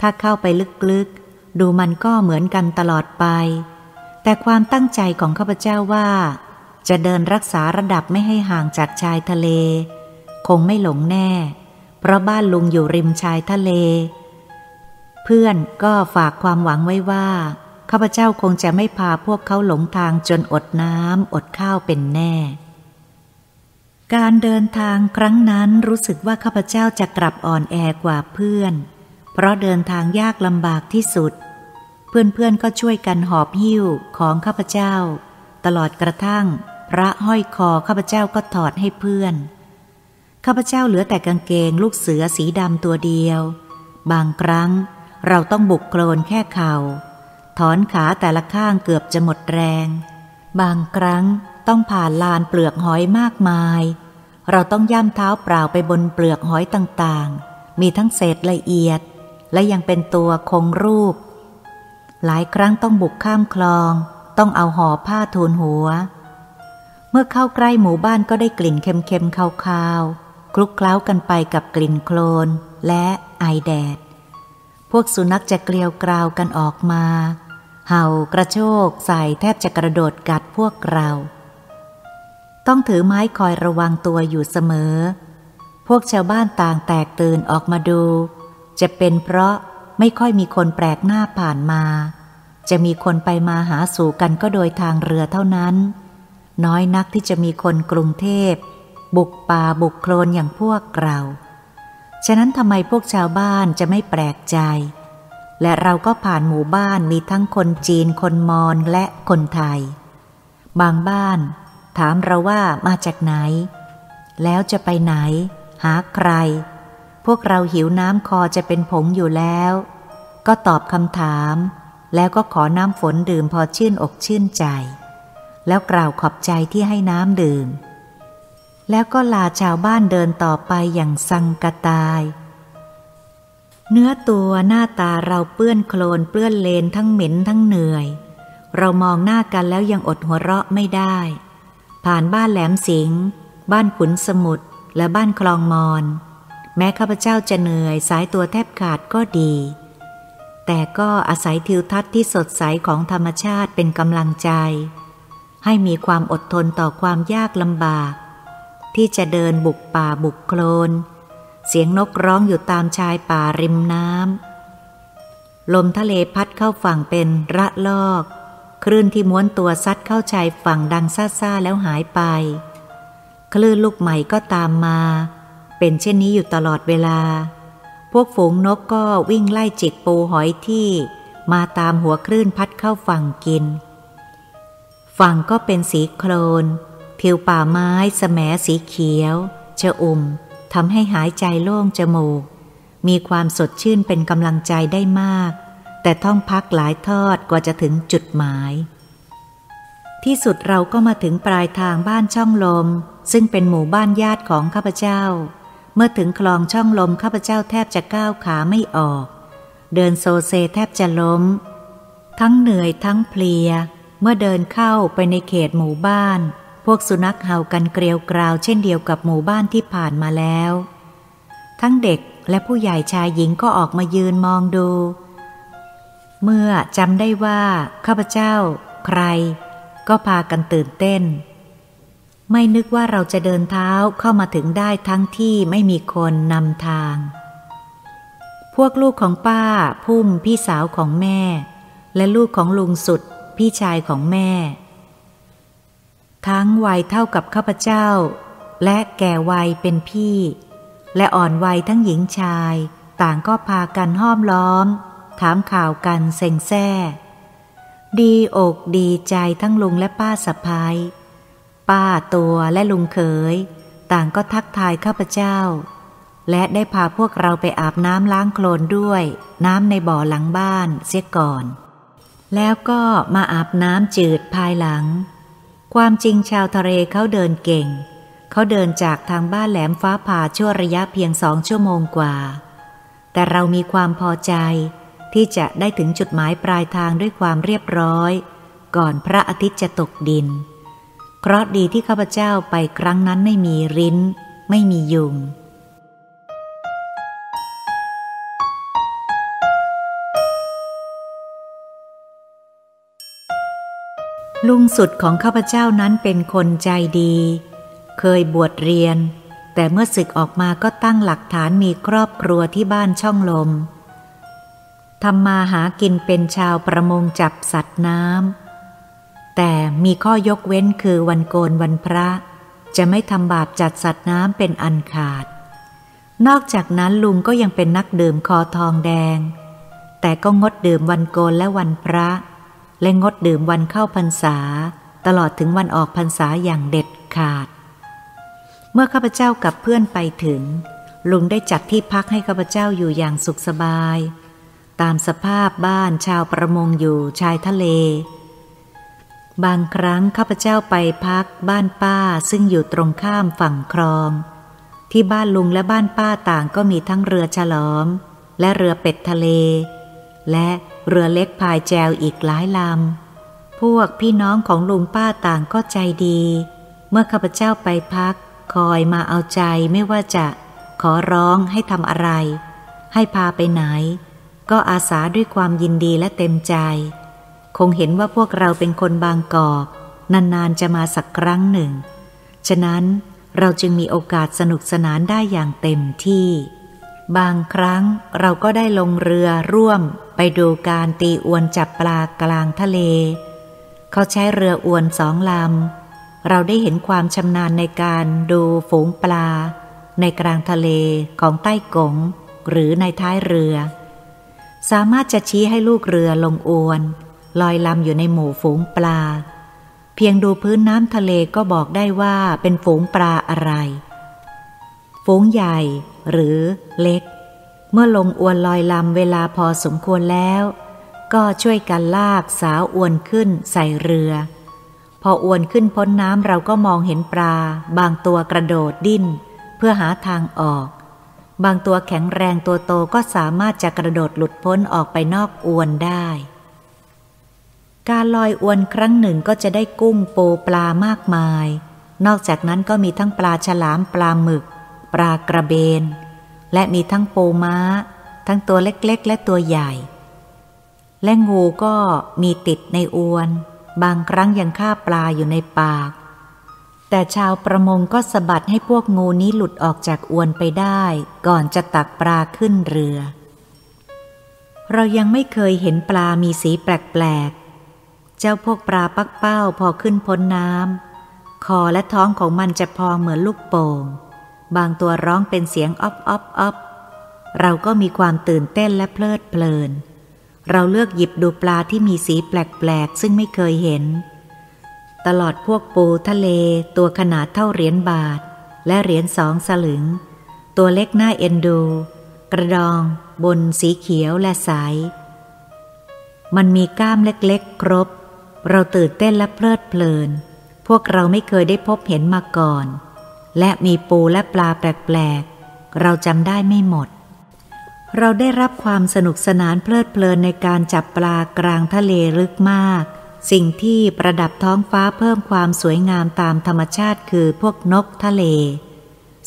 ถ้าเข้าไปลึกๆ ดูมันก็เหมือนกันตลอดไป แต่ความตั้งใจของข้าพเจ้าว่า จะเดินรักษาระดับไม่ให้ห่างจากชายทะเล คงไม่หลงแน่ เพราะบ้านลุงอยู่ริมชายทะเล เพื่อนก็ฝากความหวังไว้ว่าข้าพเจ้าคงจะไม่พาพวกเขาหลงทางจนอดน้ำอดข้าวเป็นแน่ การเดินทางครั้งนั้นรู้สึกว่าข้าพเจ้าจะกลับอ่อนแอกว่าเพื่อน เพราะเดินทางยากลำบากที่สุด เพื่อนๆก็ช่วยกันหอบหิ้วของข้าพเจ้า ตลอดกระทั่ง พระห้อยคอข้าพเจ้าก็ถอดให้เพื่อน ข้าพเจ้าเหลือแต่กางเกงลูกเสือสีดำตัวเดียว บางครั้งเราต้องบุกโคลนแค่เขา่าถอนขาแต่ละข้างเกือบจะหมดแรง บางครั้ง ต้องผ่านลานเปลือกหอยมากมาย เราต้องย่ำเท้าเปล่าไปบนเปลือกหอยต่างๆ มีทั้งเศษละเอียด และยังเป็นตัวคงรูป หลายครั้งต้องบุกข้ามคลอง ต้องเอาห่อผ้าทูลหัว เมื่อเข้าใกล้หมู่บ้านก็ได้กลิ่นเค็มๆคาวๆ คลุกเคล้ากันไปกับกลิ่นโคลนและไอแดด พวกสุนัขจะเกลียวกราวกันออกมา เห่ากระโชกใส่แทบจะกระโดดกัดพวกเรา ต้องถือไม้คอยระวังตัวอยู่เสมอ พวกชาวบ้านต่างแตกตื่นออกมาดู จะเป็นเพราะไม่ค่อยมีคนแปลกหน้าผ่านมา จะมีคนไปมาหาสู่กันก็โดยทางเรือเท่านั้น น้อยนักที่จะมีคนกรุงเทพ บุกป่าบุกโคลนอย่างพวกเรา ฉะนั้นทำไมพวกชาวบ้านจะไม่แปลกใจ และเราก็ผ่านหมู่บ้านมีทั้งคนจีนคนมอญและคนไทย บางบ้าน ถามเราว่ามาจากไหน แล้วจะไปไหน หาใคร พวกเราหิวน้ำคอจะเป็นผงอยู่แล้ว ก็ตอบคำถาม แล้วก็ขอน้ำฝนดื่มพอชื่นอกชื่นใจ แล้วกล่าวขอบใจที่ให้น้ำดื่ม แล้วก็ลาชาวบ้านเดินต่อไปอย่างสังกตาย เนื้อตัวหน้าตาเราเปื้อนโคลนเปื้อนเลนทั้งเหม็นทั้งเหนื่อย เรามองหน้ากันแล้วยังอดหัวเราะไม่ได้ ผ่านบ้านแหลมสิง บ้านขุนสมุทรและบ้านคลองมอน แม้ข้าพเจ้าจะเหนื่อยสายตัวแทบขาดก็ดี แต่ก็อาศัยทิวทัศน์ที่สดใสของธรรมชาติเป็นกำลังใจ ให้มีความอดทนต่อความยากลำบาก ที่จะเดินบุกป่าบุกโคลน เสียงนกร้องอยู่ตามชายป่าริมน้ำลมทะเลพัดเข้าฝั่งเป็นระลอก คลื่นที่ม้วนตัวซัดเข้าชายฝั่งดังซ่าๆแล้วหายไป คลื่นลูกใหม่ก็ตามมา เป็นเช่นนี้อยู่ตลอดเวลา พวกฝูงนกก็วิ่งไล่จิกปูหอยที่มาตามหัวคลื่นพัดเข้าฝั่งกิน ฝั่งก็เป็นสีโคลนผิวป่าไม้สแสมสีเขียว ชะอุ่มทำให้หายใจโล่งจมูก มีความสดชื่นเป็นกำลังใจได้มาก แต่ต้องพักหลายทอดกว่าจะถึงจุดหมาย ที่สุดเราก็มาถึงปลายทางบ้านช่องลม ซึ่งเป็นหมู่บ้านญาติของข้าพเจ้า เมื่อถึงคลองช่องลมข้าพเจ้าแทบจะก้าวขาไม่ออก เดินโซเซแทบจะล้ม ทั้งเหนื่อยทั้งเพลีย เมื่อเดินเข้าไปในเขตหมู่บ้าน พวกสุนัขเห่ากันเกลียวกราวเช่นเดียวกับหมู่บ้านที่ผ่านมาแล้ว ทั้งเด็กและผู้ใหญ่ชายหญิงก็ออกมายืนมองดู เมื่อจำได้ว่าข้าพเจ้า ใคร ก็พากันตื่นเต้น ไม่นึกว่าเราจะเดินเท้าเข้ามาถึงได้ทั้งที่ไม่มีคนนำทาง พวกลูกของป้าพุ่มพี่สาวของแม่ และลูกของลุงสุดพี่ชายของแม่ ทั้งวัยเท่ากับข้าพเจ้า และแก่วัยเป็นพี่ และอ่อนวัยทั้งหญิงชาย ต่างก็พากันห้อมล้อม ถามข่าวกันเซ็งแซ่ ดีอกดีใจทั้งลุงและป้าสะพ้ายป้าตัวและลุงเขย ต่างก็ทักทายข้าพเจ้า และได้พาพวกเราไปอาบน้ำล้างโคลนด้วย น้ำในบ่อหลังบ้านเสียก่อน แล้วก็มาอาบน้ำจืดภายหลัง ความจริงชาวทะเลเขาเดินเก่ง เขาเดินจากทางบ้านแหลมฟ้าผ่าชั่วระยะเพียงสองชั่วโมงกว่า แต่เรามีความพอใจ ที่จะได้ถึงจุดหมายปลายทางด้วยความเรียบร้อย ก่อนพระอาทิตย์จะตกดินเพราะดีที่ข้าพเจ้าไปครั้งนั้นไม่มีริ้น ไม่มียุงลุงสุดของข้าพเจ้านั้นเป็นคนใจดี เคยบวชเรียน แต่เมื่อศึกออกมาก็ตั้งหลักฐานมีครอบครัวที่บ้านช่องลม ทำมาหากินเป็นชาวประมงจับสัตว์น้ำ แต่มีข้อยกเว้นคือวันโกนวันพระ จะไม่ทำบาปจัดสัตว์น้ำเป็นอันขาด นอกจากนั้นลุงก็ยังเป็นนักดื่มคอทองแดง แต่ก็งดดื่มวันโกนและวันพระ และงดดื่มวันเข้าพรรษา ตลอดถึงวันออกพรรษาอย่างเด็ดขาด เมื่อข้าพเจ้ากับเพื่อนไปถึง ลุงได้จัดที่พักให้ข้าพเจ้าอยู่อย่างสุขสบาย ตามสภาพบ้านชาวประมงอยู่ชายทะเล บางครั้งข้าพเจ้าไปพักบ้านป้าซึ่งอยู่ตรงข้ามฝั่งคลอง ที่บ้านลุงและบ้านป้าต่างก็มีทั้งเรือฉลอม และเรือเป็ดทะเล และเรือเล็กพายแจวอีกหลายลำ พวกพี่น้องของลุงป้าต่างก็ใจดี เมื่อข้าพเจ้าไปพัก คอยมาเอาใจไม่ว่าจะขอร้องให้ทำอะไร ให้พาไปไหน ก็อาสาด้วยความยินดีและเต็มใจ คงเห็นว่าพวกเราเป็นคนบางกอก นานๆจะมาสักครั้งหนึ่ง ฉะนั้นเราจึงมีโอกาสสนุกสนานได้อย่างเต็มที่ บางครั้งเราก็ได้ลงเรือร่วมไปดูการตีอวนจับปลากลางทะเล เขาใช้เรืออวนสองลำ เราได้เห็นความชำนาญในการดูฝูงปลา ในกลางทะเลของใต้กงหรือในท้ายเรือ สามารถจะชี้ให้ลูกเรือลงอวน ลอยลำอยู่ในหมู่ฝูงปลา เพียงดูพื้นน้ำทะเลก็บอกได้ว่าเป็นฝูงปลาอะไร ฝูงใหญ่หรือเล็ก เมื่อลงอวนลอยลำเวลาพอสมควรแล้ว ก็ช่วยกันลากสาวอวนขึ้นใส่เรือ พออวนขึ้นพ้นน้ำเราก็มองเห็นปลา บางตัวกระโดดดิ้น เพื่อหาทางออก บางตัวแข็งแรงตัวโตก็สามารถจะกระโดดหลุดพ้นออกไปนอกอวนได้ การลอยอวนครั้งหนึ่งก็จะได้กุ้งโปปลามากมาย นอกจากนั้นก็มีทั้งปลาฉลามปลาหมึก ปลากระเบน และมีทั้งปูม้า ทั้งตัวเล็กๆ และตัวใหญ่ และงูก็มีติดในอวน บางครั้งยังฆ่าปลาอยู่ในปาก แต่ชาวประมงก็สะบัดให้พวกงูนี้หลุดออกจากอวนไปได้ ก่อนจะตักปลาขึ้นเรือ เรายังไม่เคยเห็นปลามีสีแปลกๆ เจ้าพวกปลาปักเป้าพอขึ้นพ้นน้ำคอและท้องของมันจะพองเหมือนลูกโป่ง บางตัวร้องเป็นเสียงอ๊อบอ๊อบอ๊อบเราก็มีความตื่นเต้นและเพลิดเพลิน เราเลือกหยิบดูปลาที่มีสีแปลกๆ ซึ่งไม่เคยเห็น ตลอดพวกปูทะเลตัวขนาดเท่าเหรียญบาท และเหรียญสองสลึง ตัวเล็กหน้าเอ็นดู กระดองบนสีเขียวและใสมันมีก้ามเล็กๆ ครบ เราตื่นเต้นและเพลิดเพลิน พวกเราไม่เคยได้พบเห็นมาก่อน และมีปูและปลาแปลกๆ เราจำได้ไม่หมด เราได้รับความสนุกสนานเพลิดเพลินในการจับปลากลางทะเลลึกมาก สิ่งที่ประดับท้องฟ้าเพิ่มความสวยงามตามธรรมชาติคือพวกนกทะเล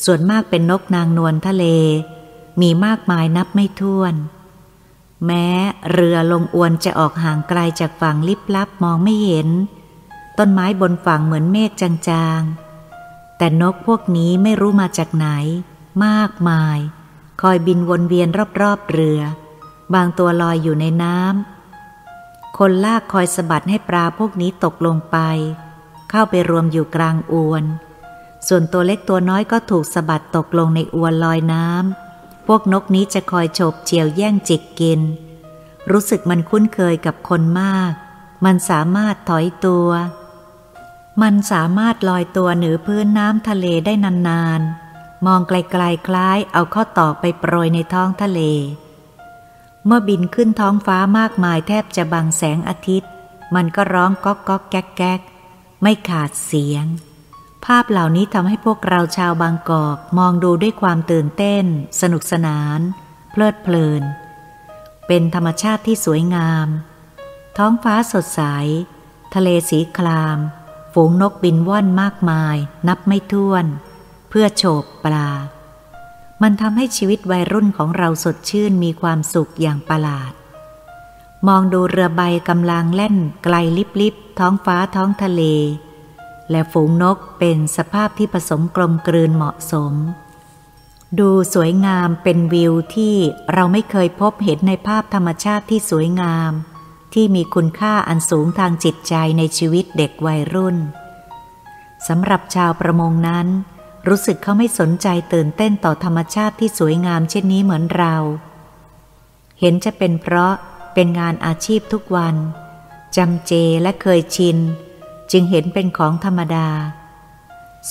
ส่วนมากเป็นนกนางนวลทะเล มีมากมายนับไม่ถ้วน แม้เรือลงอวนจะออกห่างไกลจากฝั่งลิบลับมองไม่เห็น ต้นไม้บนฝั่งเหมือนเมฆจางๆ แต่นกพวกนี้ไม่รู้มาจากไหน มากมาย คอยบินวนเวียนรอบๆเรือ บางตัวลอยอยู่ในน้ำ คนลากคอยสะบัดให้ปลาพวกนี้ตกลงไป เข้าไปรวมอยู่กลางอวน ส่วนตัวเล็กตัวน้อยก็ถูกสะบัดตกลงในอวนลอยน้ำพวกนกนี้จะคอยโฉบเฉียวแย่งจิกกิน รู้สึกมันคุ้นเคยกับคนมาก มันสามารถถอยตัว มันสามารถลอยตัวเหนือพื้นน้ำทะเลได้นานๆ มองไกลๆคล้ายเอาข้อต่อไปโปรยในท้องทะเล เมื่อบินขึ้นท้องฟ้ามากมายแทบจะบังแสงอาทิตย์ มันก็ร้องก๊อกก๊อกแก๊กแก๊กไม่ขาดเสียง ภาพเหล่านี้ทำให้พวกเราชาวบางกอกมองดูด้วยความตื่นเต้น สนุกสนาน เพลิดเพลิน เป็นธรรมชาติที่สวยงาม ท้องฟ้าสดใส ทะเลสีคราม ฝูงนกบินว่อนมากมาย นับไม่ถ้วน เพื่อโฉบปลา มันทำให้ชีวิตวัยรุ่นของเราสดชื่นมีความสุขอย่างประหลาด มองดูเรือใบกำลังเล่นไกลลิบๆท้องฟ้าท้องทะเล และฝูงนกเป็นสภาพที่ผสมกลมกลืนเหมาะสม ดูสวยงามเป็นวิวที่เราไม่เคยพบเห็นในภาพธรรมชาติที่สวยงาม ที่มีคุณค่าอันสูงทางจิตใจในชีวิตเด็กวัยรุ่นสำหรับชาวประมงนั้น รู้สึกเขาไม่สนใจตื่นเต้นต่อธรรมชาติที่สวยงามเช่นนี้เหมือนเรา เห็นจะเป็นเพราะเป็นงานอาชีพทุกวันจำเจและเคยชิน จึงเห็นเป็นของธรรมดา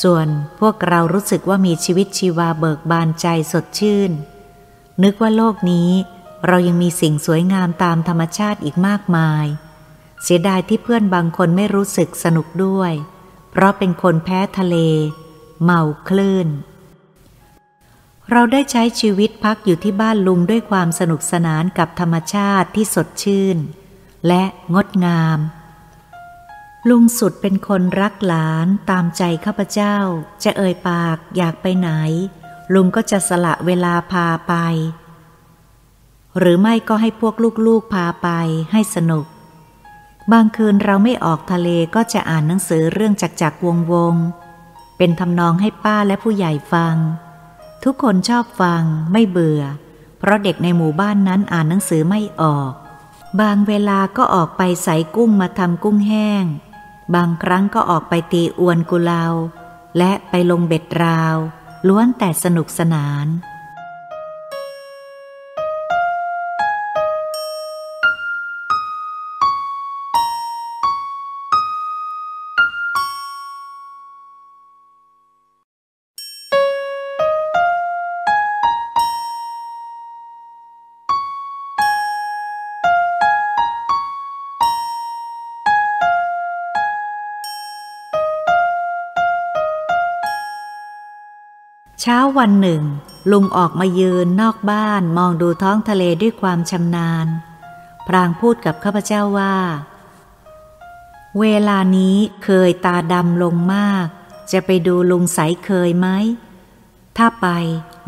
ส่วนพวกเรารู้สึกว่ามีชีวิตชีวาเบิกบานใจสดชื่น นึกว่าโลกนี้เรายังมีสิ่งสวยงามตามธรรมชาติอีกมากมาย เสียดายที่เพื่อนบางคนไม่รู้สึกสนุกด้วย เพราะเป็นคนแพ้ทะเล เมาคลื่น เราได้ใช้ชีวิตพักอยู่ที่บ้านลุงด้วยความสนุกสนานกับธรรมชาติที่สดชื่น และงดงาม ลุงสุดเป็นคนรักหลานตามใจข้าพเจ้า จะเอ่ยปากอยากไปไหน ลุงก็จะสละเวลาพาไป หรือไม่ก็ให้พวกลูกๆพาไปให้สนุกบางคืนเราไม่ออกทะเลก็จะอ่านหนังสือเรื่องจักจักวงวง เป็นทำนองให้ป้าและผู้ใหญ่ฟัง ทุกคนชอบฟังไม่เบื่อ เพราะเด็กในหมู่บ้านนั้นอ่านหนังสือไม่ออก บางเวลาก็ออกไปใส่กุ้งมาทำกุ้งแห้ง บางครั้งก็ออกไปตีอวนกุเลาและไปลงเบ็ดราว ล้วนแต่สนุกสนาน วันหนึ่ง ลุงออกมายืนนอกบ้านมองดูท้องทะเลด้วยความชำนาญ พรางพูดกับข้าพเจ้าว่า เวลานี้เคยตาดำลงมาก จะไปดูลุงใสเคยไหม ถ้าไป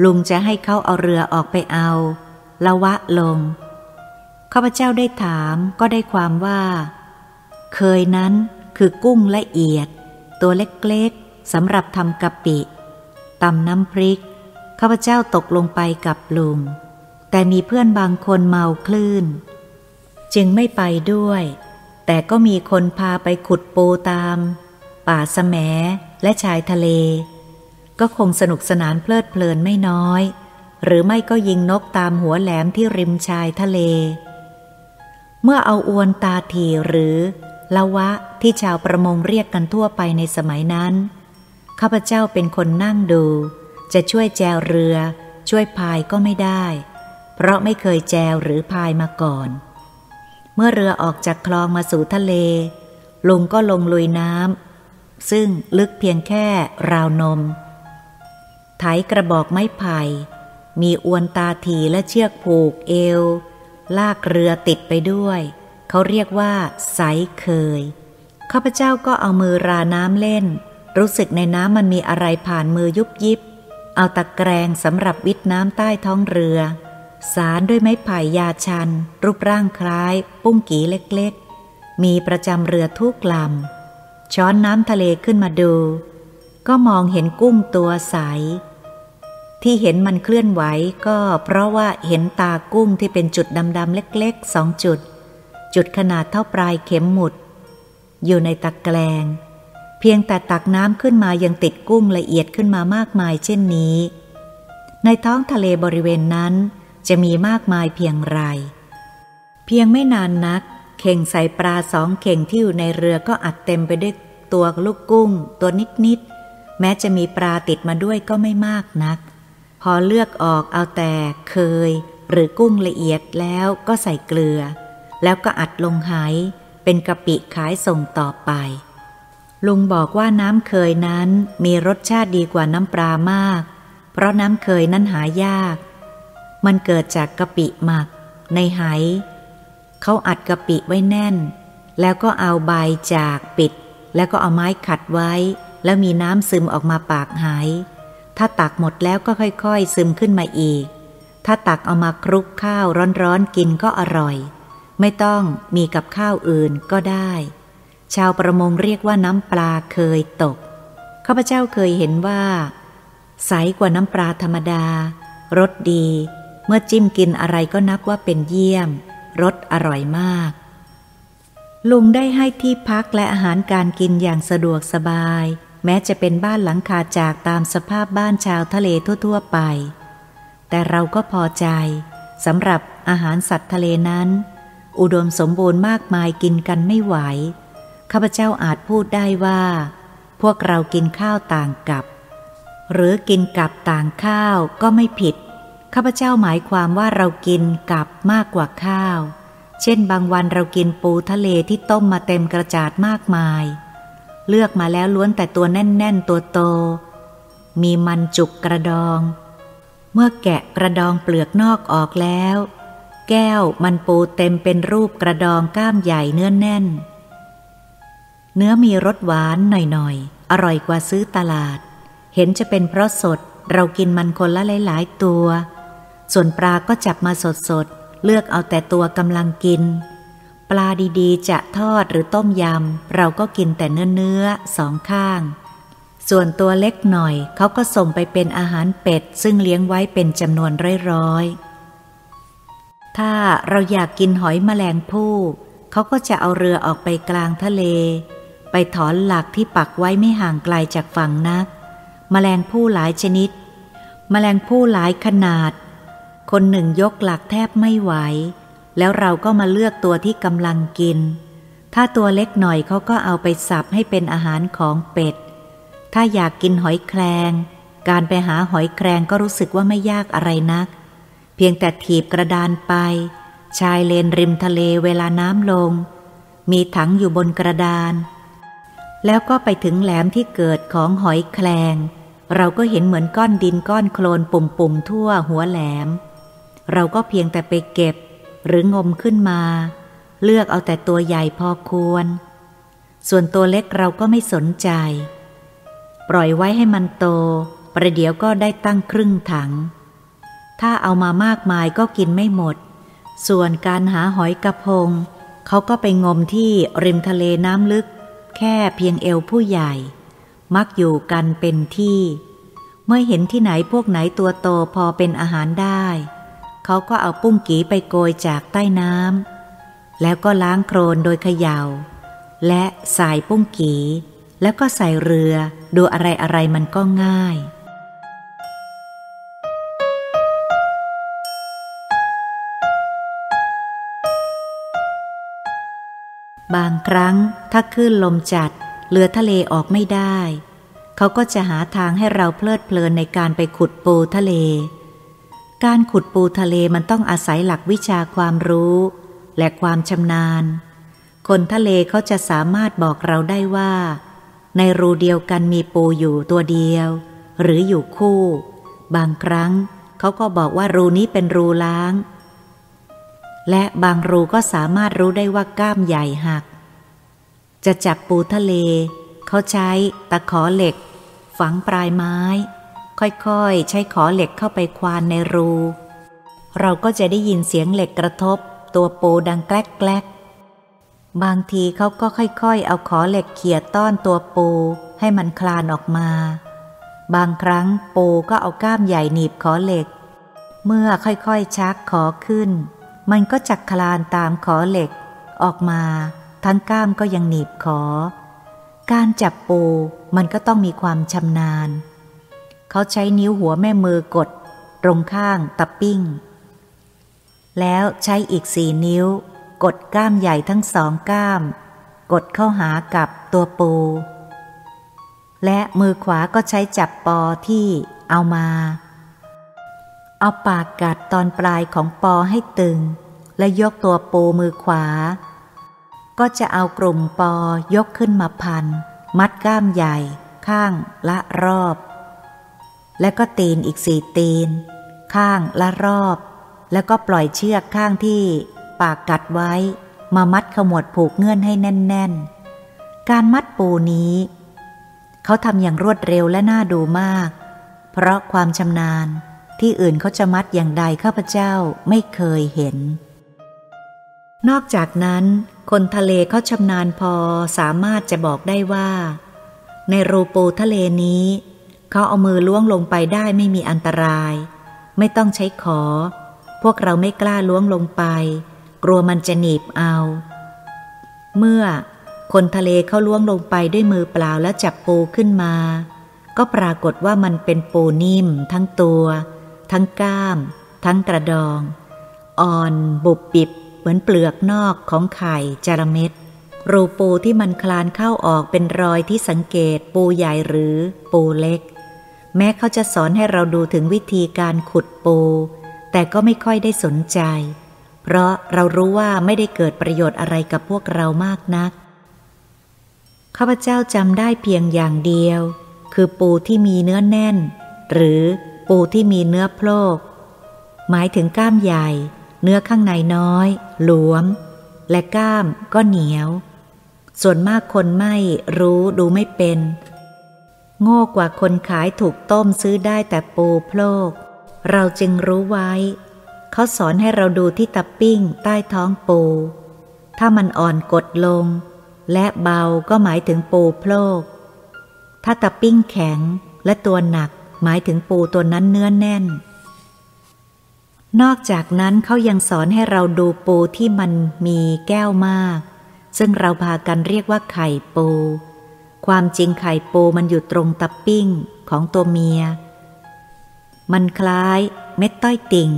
ลุงจะให้เขาเอาเรือออกไปเอา ละวะลง ข้าพเจ้าได้ถามก็ได้ความว่า เคยนั้นคือกุ้งละเอียด ตัวเล็กๆสำหรับทำกะปิ ตำน้ำพริก ข้าพเจ้าตกลงไปกับลุง แต่มีเพื่อนบางคนเมาคลื่น จึงไม่ไปด้วย แต่ก็มีคนพาไปขุดปูตาม ป่าสแมและชายทะเล ก็คงสนุกสนานเพลิดเพลินไม่น้อย หรือไม่ก็ยิงนกตามหัวแหลมที่ริมชายทะเล เมื่อเอาอวนตาทีหรือละวะที่ชาวประมงเรียกกันทั่วไปในสมัยนั้น ข้าพเจ้าเป็นคนนั่งดู จะช่วยแจวเรือ ช่วยพายก็ไม่ได้ เพราะไม่เคยแจวหรือพายมาก่อน เมื่อเรือออกจากคลองมาสู่ทะเล ลุงก็ลงลุยน้ำซึ่งลึกเพียงแค่ราวนม ไถกระบอกไม้ไผ่ มีอวนตาถีและเชือกผูกเอว ลากเรือติดไปด้วย เขาเรียกว่าใสเคย ข้าพเจ้าก็เอามือราน้ำเล่น รู้สึกในน้ำมันมีอะไรผ่านมือยุบยิบ เอาตะแกรงสำหรับวิทน้ำใต้ท้องเรือ สารด้วยไม้ไผ่ยาชัน รูปร่างคล้าย ปุ้งกีเล็กๆ มีประจำเรือทุกลำ ช้อนน้ำทะเลขึ้นมาดู ก็มองเห็นกุ้งตัวใส ที่เห็นมันเคลื่อนไหวก็เพราะว่าเห็นตากุ้งที่เป็นจุดดำๆเล็กๆสองจุด จุดขนาดเท่าปลายเข็มหมุด อยู่ในตะแกรง เพียงแต่ตักน้ำขึ้นมายังติดกุ้งละเอียดขึ้นมามากมายเช่นนี้ ในท้องทะเลบริเวณนั้นจะมีมากมายเพียงไร เพียงไม่นานนัก เข่งใส่ปลาสองเข่งที่อยู่ในเรือก็อัดเต็มไปด้วยตัวลูกกุ้ง ตัวนิดๆ แม้จะมีปลาติดมาด้วยก็ไม่มากนัก พอเลือกออกเอาแต่เคย หรือกุ้งละเอียดแล้วก็ใส่เกลือ แล้วก็อัดลงหายเป็นกะปิขายส่งต่อไป ลุงบอกว่าน้ำเคยนั้นมีรสชาติดีกว่าน้ำปลามาก เพราะน้ำเคยนั้นหายาก มันเกิดจากกะปิหมัก ในหายเขาอัดกะปิไว้แน่น แล้วก็เอาใบจากปิด แล้วก็เอาไม้ขัดไว้ แล้วมีน้ำซึมออกมาปากหายถ้าตักหมดแล้วก็ค่อยๆ ซึมขึ้นมาอีก ถ้าตักเอามาคลุกข้าวร้อนๆกินก็อร่อย ไม่ต้องมีกับข้าวอื่นก็ได้ ชาวประมงเรียกว่าน้ำปลาเคยตก ข้าพเจ้าเคยเห็นว่า ใสกว่าน้ำปลาธรรมดา รสดี เมื่อจิ้มกินอะไรก็นับว่าเป็นเยี่ยม รสอร่อยมาก ลุงได้ให้ที่พักและอาหารการกินอย่างสะดวกสบาย แม้จะเป็นบ้านหลังคาจากตามสภาพบ้านชาวทะเลทั่ว ๆ ไป แต่เราก็พอใจสำหรับอาหารสัตว์ทะเลนั้น อุดมสมบูรณ์มากมายกินกันไม่ไหว ข้าพเจ้าอาจพูดได้ว่า พวกเรากินข้าวต่างกับ หรือกินกับต่างข้าวก็ไม่ผิด ข้าพเจ้าหมายความว่าเรากินกับมากกว่าข้าว เช่นบางวันเรากินปูทะเลที่ต้มมาเต็มกระจาดมากมาย เลือกมาแล้วล้วนแต่ตัวแน่น ๆ ตัวโต มีมันจุกกระดอง เมื่อแกะกระดองเปลือกนอกออกแล้ว แก้วมันปูเต็มเป็นรูปกระดองก้ามใหญ่เนื้อแน่น เนื้อมีรสหวานหน่อยๆ อร่อยกว่าซื้อตลาด เห็นจะเป็นเพราะสดเรากินมันคนละหลายๆตัว ส่วนปลาก็จับมาสดๆ เลือกเอาแต่ตัวกำลังกิน ปลาดีๆ จะทอดหรือต้มยำ เราก็กินแต่เนื้อเนื้อสองข้าง ส่วนตัวเล็กหน่อย เขาก็ส่งไปเป็นอาหารเป็ด ซึ่งเลี้ยงไว้เป็นจำนวนร้อยๆถ้าเราอยากกินหอยแมลงภู่เขาก็จะเอาเรือออกไปกลางทะเล ไปถอนหลักที่ปักไว้ไม่ห่างไกลจากฝั่งนักแมลงผู้หลายชนิดแมลงผู้หลายขนาด คนหนึ่งยกหลักแทบไม่ไหว แล้วเราก็มาเลือกตัวที่กำลังกิน ถ้าตัวเล็กหน่อยเขาก็เอาไปสับให้เป็นอาหารของเป็ด ถ้าอยากกินหอยแครงการไปหาหอยแครงก็รู้สึกว่าไม่ยากอะไรนัก เพียงแต่ถีบกระดานไป ชายเลนริมทะเลเวลาน้ำลง มีถังอยู่บนกระดาน แล้วก็ไปถึงแหลมที่เกิดของหอยแคลง เราก็เห็นเหมือนก้อนดินก้อนโคลนปุ่มๆทั่วหัวแหลม เราก็เพียงแต่ไปเก็บ หรืองมขึ้นมา เลือกเอาแต่ตัวใหญ่พอควร ส่วนตัวเล็กเราก็ไม่สนใจ ปล่อยไว้ให้มันโต ประเดี๋ยวก็ได้ตั้งครึ่งถัง ถ้าเอามามากมายก็กินไม่หมด ส่วนการหาหอยกระพงเขาก็ไปงมที่ริมทะเลน้ำลึก แค่เพียงเอวผู้ใหญ่ มักอยู่กันเป็นที่ เมื่อเห็นที่ไหนพวกไหนตัวโตพอเป็นอาหารได้ เขาก็เอาปุ้งกีไปโกยจากใต้น้ำแล้วก็ล้างโครนโดยเขยา่า และใส่ปุ้งกีแล้วก็ใส่เรือดูอะไรอะไรมันก็ง่ายบางครั้ง ถ้าคลื่นลมจัดเรือทะเลออกไม่ได้ เขาก็จะหาทางให้เราเพลิดเพลินในการไปขุดปูทะเล การขุดปูทะเลมันต้องอาศัยหลักวิชาความรู้ และความชำนาญ คนทะเลเขาจะสามารถบอกเราได้ว่า ในรูเดียวกันมีปูอยู่ตัวเดียว หรืออยู่คู่ บางครั้งเขาก็บอกว่ารูนี้เป็นรูล้าง และบางรูก็สามารถรู้ได้ว่าก้ามใหญ่หัก จะจับปูทะเล เขาใช้ตะขอเหล็ก ฝังปลายไม้ ค่อยๆ ใช้ขอเหล็กเข้าไปควานในรู เราก็จะได้ยินเสียงเหล็กกระทบ ตัวปูดังแกลกแกลกบางทีเขาก็ค่อยๆ เอาขอเหล็กเขี่ยต้อนตัวปูให้มันคลานออกมา บางครั้งปูก็เอาก้ามใหญ่หนีบขอเหล็ก เมื่อค่อยๆชักขอขึ้น มันก็จักคลานตามขอเหล็กออกมา ทั้งก้ามก็ยังหนีบขอ การจับปูมันก็ต้องมีความชำนาญ เขาใช้นิ้วหัวแม่มือกด ตรงข้างตะปิ้ง แล้วใช้อีกสี่นิ้ว กดก้ามใหญ่ทั้งสองก้าม กดเข้าหากับตัวปู และมือขวาก็ใช้จับปอที่เอามา เอาปากกัดตอนปลายของปอให้ตึง และยกตัวปูมือขวา ก็จะเอากลุ่มปอยกขึ้นมาพัน มัดก้ามใหญ่ ข้างละรอบ และก็ตีนอีกสี่ตีน ข้างละรอบ แล้วก็ปล่อยเชือกข้างที่ปากกัดไว้ มามัดขมวดผูกเงื่อนให้แน่น ๆ การมัดปูนี้ เขาทำอย่างรวดเร็วและน่าดูมาก เพราะความชำนาญที่อื่นเขาจะมัดอย่างใดข้าพเจ้าไม่เคยเห็น นอกจากนั้น คนทะเลเขาชำนาญพอสามารถจะบอกได้ว่า ในรูปูทะเลนี้เขาเอามือล้วงลงไปได้ไม่มีอันตราย ไม่ต้องใช้ขอ พวกเราไม่กล้าล้วงลงไป กลัวมันจะหนีบเอา เมื่อคนทะเลเขาล้วงลงไปด้วยมือเปล่าแล้วจับปูขึ้นมา ก็ปรากฏว่ามันเป็นปูนิ่ม ทั้งตัว ทั้งก้าม ทั้งกระดอง อ่อน บุบบิบ เหมือนเปลือกนอกของไข่จระเม็ด รูปูที่มันคลานเข้าออกเป็นรอยที่สังเกตปูใหญ่หรือปูเล็ก แม้เขาจะสอนให้เราดูถึงวิธีการขุดปู แต่ก็ไม่ค่อยได้สนใจ เพราะเรารู้ว่าไม่ได้เกิดประโยชน์อะไรกับพวกเรามากนัก ข้าพเจ้าจำได้เพียงอย่างเดียว คือปูที่มีเนื้อแน่น หรือปูที่มีเนื้อโพลกหมายถึงก้ามใหญ่ เนื้อข้างในน้อย หลวม และก้ามก็เหนียว ส่วนมากคนไม่รู้ดูไม่เป็น โง่กว่าคนขายถูกต้มซื้อได้แต่ปูโพลก เราจึงรู้ไว้ เขาสอนให้เราดูที่ตะปิ้งใต้ท้องปู ถ้ามันอ่อนกดลง และเบาก็หมายถึงปูโพลก ถ้าตะปิ้งแข็งและตัวหนักหมายถึงปูตัวนั้นเนื้อแน่น นอกจากนั้นเขายังสอนให้เราดูปูที่มันมีแก้วมาก ซึ่งเราพากันเรียกว่าไข่ปู ความจริงไข่ปูมันอยู่ตรงตะปิ้งของตัวเมีย มันคล้ายเม็ดต้อยติ่ง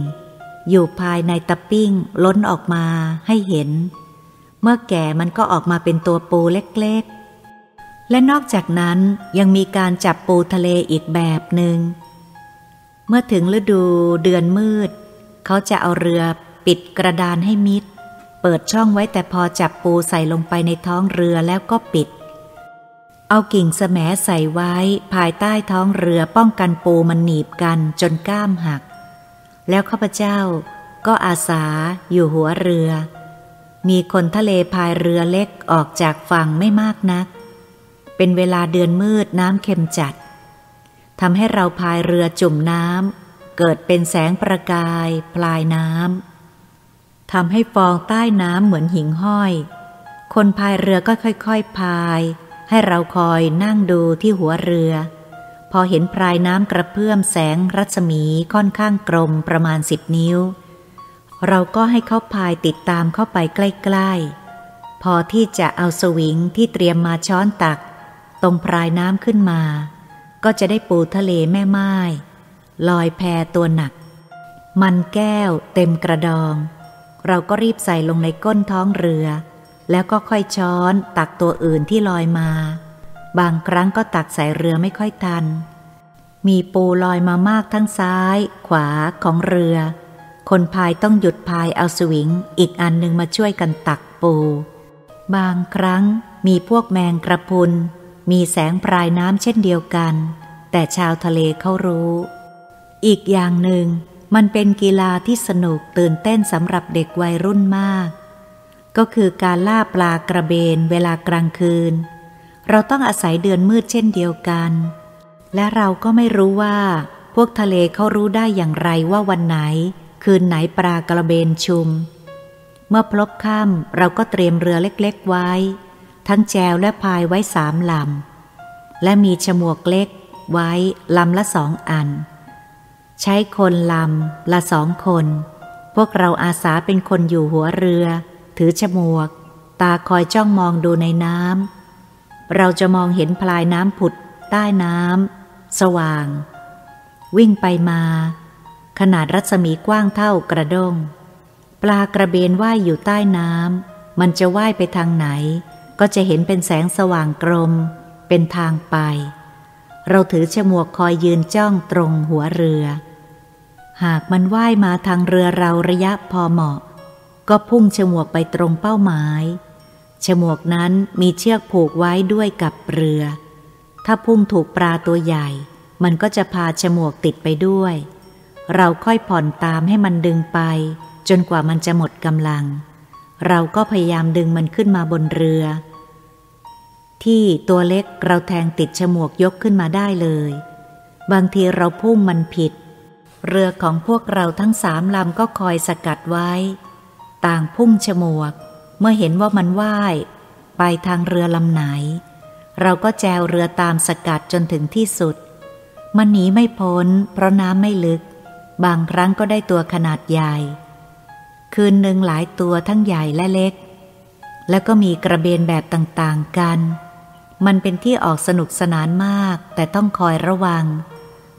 อยู่ภายในตะปิ้งล้นออกมาให้เห็น เมื่อแก่มันก็ออกมาเป็นตัวปูเล็กๆ และนอกจากนั้นยังมีการจับปูทะเลอีกแบบหนึง่งเมื่อถึงฤดูเดือนมืด เขาจะเอาเรือปิดกระดานให้มิด เปิดช่องไว้แต่พอจับปูใส่ลงไปในท้องเรือแล้วก็ปิด เอากิ่งแสมใส่ไว้ภายใต้ท้องเรือป้องกันปูมันหนีบกันจนก้ามหัก แล้วข้าพเจ้าก็อาสาอยู่หัวเรือ มีคนทะเลพายเรือเล็กออกจากฝั่งไม่มากนัก เป็นเวลาเดือนมืดน้ำเค็มจัดทำให้เราพายเรือจุ่มน้ำ เกิดเป็นแสงประกายปลายน้ำทำให้ฟองใต้น้ำเหมือนหิ่งห้อย คนพายเรือก็ค่อยๆพาย ให้เราคอยนั่งดูที่หัวเรือ พอเห็นปลายน้ำกระเพื่อมแสงรัศมีค่อนข้างกลมประมาณสิบนิ้ว เราก็ให้เขาพายติดตามเข้าไปใกล้ ๆ พอที่จะเอาสวิงที่เตรียมมาช้อนตัก ตรงพรายน้ำขึ้นมา ก็จะได้ปูทะเลแม่ไม้ ลอยแพตัวหนัก มันแก้วเต็มกระดอง เราก็รีบใส่ลงในก้นท้องเรือ แล้วก็ค่อยช้อนตักตัวอื่นที่ลอยมา บางครั้งก็ตักใส่เรือไม่ค่อยทัน มีปูลอยมามากทั้งซ้าย ขวาของเรือ คนพายต้องหยุดพายเอาสวิง อีกอันหนึ่งมาช่วยกันตักปู บางครั้งมีพวกแมงกระพุนมีแสงปลายน้ำเช่นเดียวกัน แต่ชาวทะเลเขารู้ อีกอย่างหนึ่ง มันเป็นกีฬาที่สนุกตื่นเต้นสำหรับเด็กวัยรุ่นมาก ก็คือการล่าปลากระเบนเวลากลางคืน เราต้องอาศัยเดือนมืดเช่นเดียวกัน และเราก็ไม่รู้ว่า พวกทะเลเขารู้ได้อย่างไรว่าวันไหน คืนไหนปลากระเบนชุม เมื่อพลบค่ำเราก็เตรียมเรือเล็กๆไว้ ทั้งแจวและพายไว้สามลำและมีฉมวกเล็กไว้ลำละสองอัน ใช้คนลำละสองคน พวกเราอาสาเป็นคนอยู่หัวเรือ ถือฉมวก ตาคอยจ้องมองดูในน้ำเราจะมองเห็นพลายน้ำผุด ใต้น้ำสว่าง วิ่งไปมา ขนาดรัศมีกว้างเท่ากระด้ง ปลากระเบนว่ายอยู่ใต้น้ำมันจะว่ายไปทางไหน ก็จะเห็นเป็นแสงสว่างกลมเป็นทางไป เราถือฉมวกคอยยืนจ้องตรงหัวเรือ หากมันว่ายมาทางเรือเราระยะพอเหมาะ ก็พุ่งฉมวกไปตรงเป้าหมายฉมวกนั้นมีเชือกผูกไว้ด้วยกับเรือ ถ้าพุ่งถูกปลาตัวใหญ่ มันก็จะพาฉมวกติดไปด้วย เราค่อยผ่อนตามให้มันดึงไป จนกว่ามันจะหมดกำลัง เราก็พยายามดึงมันขึ้นมาบนเรือ ที่ตัวเล็กเราแทงติดฉมวกยกขึ้นมาได้เลย บางทีเราพุ่งมันผิด เรือของพวกเราทั้งสามลำก็คอยสกัดไว้ ต่างพุ่งฉมวก เมื่อเห็นว่ามันว่าย ไปทางเรือลำไหน เราก็แจวเรือตามสกัดจนถึงที่สุด มันหนีไม่พ้น เพราะน้ำไม่ลึก บางครั้งก็ได้ตัวขนาดใหญ่ คืนหนึ่งหลายตัวทั้งใหญ่และเล็ก แล้วก็มีกระเบนแบบต่างๆกัน มันเป็นที่ออกสนุกสนานมาก แต่ต้องคอยระวัง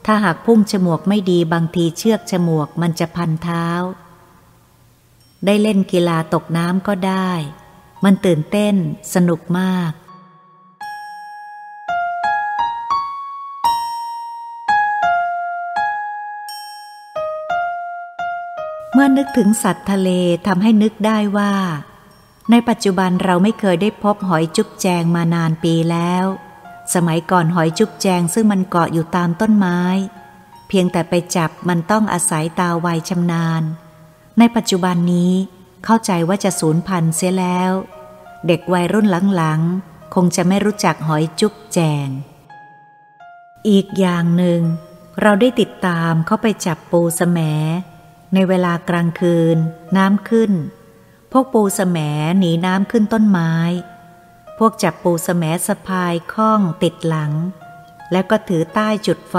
ถ้าหากพุ่งฉมวกไม่ดีบางทีเชือกฉมวกมันจะพันเท้า ได้เล่นกีฬาตกน้ำก็ได้ มันตื่นเต้นสนุกมากเมื่อนึกถึงสัตว์ทะเลทำให้นึกได้ว่า ในปัจจุบันเราไม่เคยได้พบหอยจุ๊บแจงมานานปีแล้ว สมัยก่อนหอยจุกแจงซึ่งมันเกาะอยู่ตามต้นไม้ เพียงแต่ไปจับมันต้องอาศัยตาไวชำนาญ ในปัจจุบันนี้เข้าใจว่าจะสูญพันธุ์เสียแล้ว เด็กวัยรุ่นหลังๆ คงจะไม่รู้จักหอยจุกแจง อีกอย่างหนึ่ง เราได้ติดตามเข้าไปจับปูสแมในเวลากลางคืน น้ำขึ้น วกปูสแมหนีน้ำขึ้นต้นไม้ พวกจับปูสแมสะพายข้องติดหลัง แล้วก็ถือใต้จุดไฟ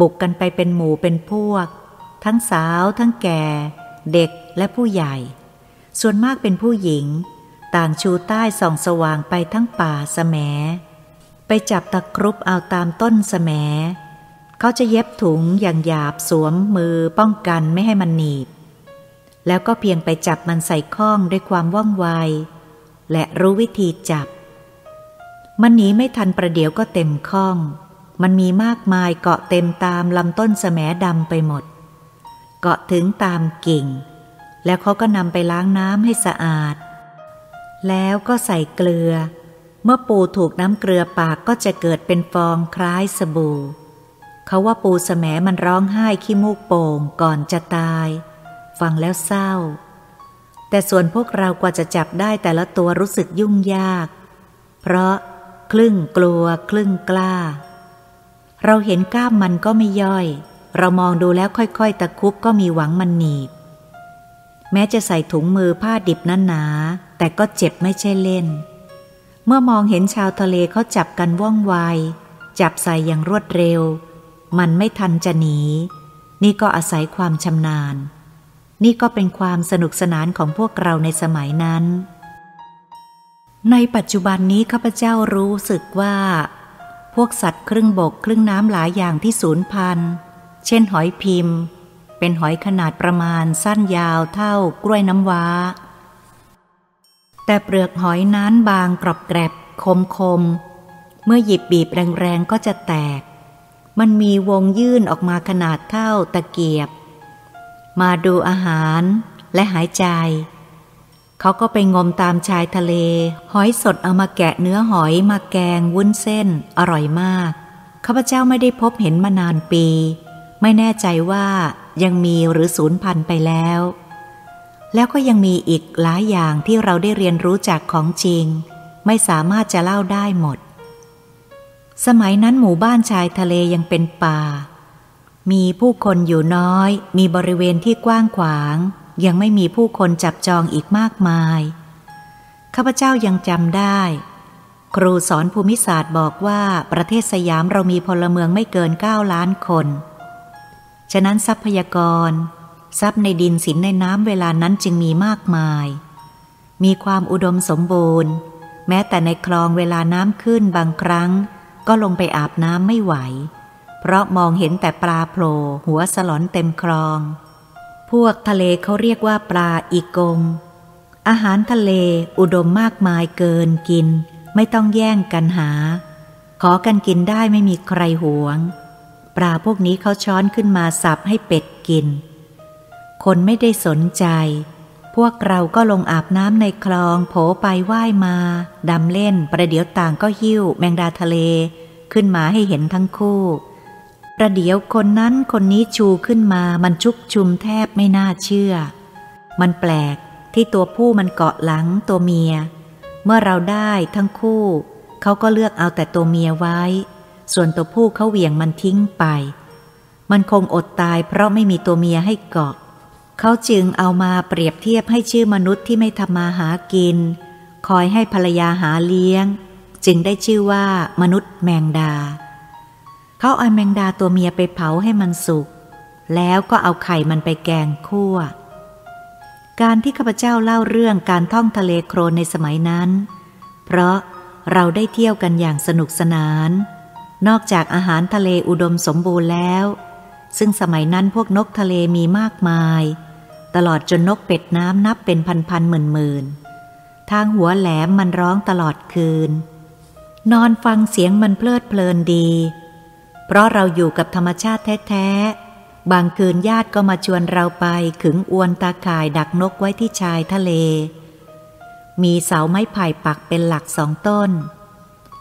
บุกกันไปเป็นหมู่เป็นพวก ทั้งสาวทั้งแก่ เด็กและผู้ใหญ่ ส่วนมากเป็นผู้หญิง ต่างชูใต้ส่องสว่างไปทั้งป่าสแมไปจับตะครุบเอาตามต้นสแมเขาจะเย็บถุงอย่างหยาบสวมมือป้องกันไม่ให้มันหนีบ แล้วก็เพียงไปจับมันใส่ข้องด้วยความว่องไว และรู้วิธีจับ มันหนีไม่ทันประเดี๋ยวก็เต็มข้อง มันมีมากมายเกาะเต็มตามลำต้นแสมดำไปหมด เกาะถึงตามกิ่ง แล้วเขาก็นำไปล้างน้ำให้สะอาด แล้วก็ใส่เกลือ เมื่อปูถูกน้ำเกลือปากก็จะเกิดเป็นฟองคล้ายสบู่ เขาว่าปูแสมมันร้องไห้ขี้มูกโป่งก่อนจะตาย ฟังแล้วเศร้า แต่ส่วนพวกเรากว่าจะจับได้แต่ละตัวรู้สึกยุ่งยาก เพราะครึ่งกลัวครึ่งกล้า เราเห็นก้ามมันก็ไม่ย่อย เรามองดูแล้วค่อยๆ ตะคุบก็มีหวังมันหนีบ แม้จะใส่ถุงมือผ้าดิบนั้นหนา แต่ก็เจ็บไม่ใช่เล่น เมื่อมองเห็นชาวทะเลเขาจับกันว่องไว จับใส่อย่างรวดเร็ว มันไม่ทันจะหนี นี่ก็อาศัยความชำนาญ นี่ก็เป็นความสนุกสนานของพวกเราในสมัยนั้น ในปัจจุบันนี้ข้าพเจ้ารู้สึกว่า พวกสัตว์ครึ่งบกครึ่งน้ำหลายอย่างที่สูญพันธุ์ เช่นหอยพิมพ์ เป็นหอยขนาดประมาณสั้นยาวเท่ากล้วยน้ำว้า แต่เปลือกหอยนั้นบางกรอบแกรบคมคม เมื่อหยิบบีบแรงๆก็จะแตก มันมีวงยื่นออกมาขนาดเท่าตะเกียบ มาดูอาหารและหายใจ เขาก็ไปงมตามชายทะเล หอยสดเอามาแกะเนื้อหอยมาแกงวุ้นเส้น อร่อยมากข้าพเจ้าไม่ได้พบเห็นมานานปี ไม่แน่ใจว่ายังมีหรือสูญพันธุ์ไปแล้ว แล้วก็ยังมีอีกหลายอย่างที่เราได้เรียนรู้จากของจริง ไม่สามารถจะเล่าได้หมด สมัยนั้นหมู่บ้านชายทะเลยังเป็นป่า มีผู้คนอยู่น้อย มีบริเวณที่กว้างขวาง ยังไม่มีผู้คนจับจองอีกมากมาย ข้าพเจ้ายังจำได้ ครูสอนภูมิศาสตร์บอกว่าประเทศสยามเรามีพลเมืองไม่เกิน 9 ล้านคน ฉะนั้นทรัพยากร ทรัพย์ในดินสินในน้ำเวลานั้นจึงมีมากมาย มีความอุดมสมบูรณ์ แม้แต่ในคลองเวลาน้ำขึ้นบางครั้ง ก็ลงไปอาบน้ำไม่ไหว เพราะมองเห็นแต่ปลาโผล่หัวสลอนเต็มคลอง พวกทะเลเขาเรียกว่าปลาอีกง อาหารทะเลอุดมมากมายเกินกิน ไม่ต้องแย่งกันหา ขอกันกินได้ไม่มีใครหวง ปลาพวกนี้เขาช้อนขึ้นมาสับให้เป็ดกิน คนไม่ได้สนใจ พวกเราก็ลงอาบน้ำในคลองโผไปไหว้มาดำเล่นประเดี๋ยวต่างก็หิ้วแมงดาทะเล ขึ้นมาให้เห็นทั้งคู่ ประเดี๋ยวคนนั้นคนนี้ชูขึ้นมามันชุกชุมแทบไม่น่าเชื่อ มันแปลกที่ตัวผู้มันเกาะหลังตัวเมีย เมื่อเราได้ทั้งคู่ เขาก็เลือกเอาแต่ตัวเมียไว้ ส่วนตัวผู้เขาเหวี่ยงมันทิ้งไป มันคงอดตายเพราะไม่มีตัวเมียให้เกาะ เขาจึงเอามาเปรียบเทียบให้ชื่อมนุษย์ที่ไม่ทำมาหากิน คอยให้ภรรยาหาเลี้ยง จึงได้ชื่อว่ามนุษย์แมงดา เขาเอาแมงดาตัวเมียไปเผาให้มันสุก แล้วก็เอาไข่มันไปแกงคั่ว การที่ข้าพเจ้าเล่าเรื่องการท่องทะเลโครนในสมัยนั้น เพราะเราได้เที่ยวกันอย่างสนุกสนาน นอกจากอาหารทะเลอุดมสมบูรณ์แล้ว ซึ่งสมัยนั้นพวกนกทะเลมีมากมาย ตลอดจนนกเป็ดน้ำนับเป็นพันๆหมื่นๆ ทางหัวแหลมมันร้องตลอดคืน นอนฟังเสียงมันเพลิดเพลินดี เพราะเราอยู่กับธรรมชาติแท้ๆ บางคืนญาติก็มาชวนเราไปขึงอวนตาข่ายดักนกไว้ที่ชายทะเล มีเสาไม้ไผ่ปักเป็นหลักสองต้น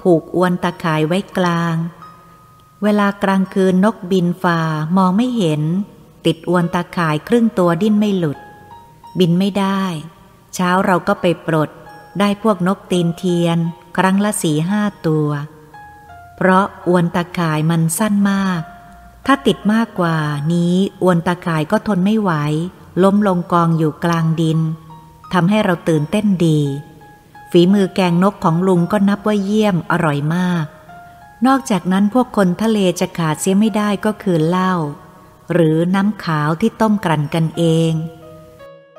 ผูกอวนตาข่ายไว้กลาง เวลากลางคืนนกบินฝ่ามองไม่เห็น ติดอวนตาข่ายครึ่งตัวดิ้นไม่หลุด บินไม่ได้ เช้าเราก็ไปปลดได้พวกนกตีนเทียน ครั้งละสี่ห้าตัว เพราะอวนตาข่ายมันสั้นมาก ถ้าติดมากกว่านี้อวนตาข่ายก็ทนไม่ไหว ล้มลงกองอยู่กลางดินทำให้เราตื่นเต้นดี ฝีมือแกงนกของลุงก็นับว่าเยี่ยมอร่อยมาก นอกจากนั้นพวกคนทะเลจะขาดเสียไม่ได้ก็คือเหล้าหรือน้ำขาวที่ต้มกลั่นกันเอง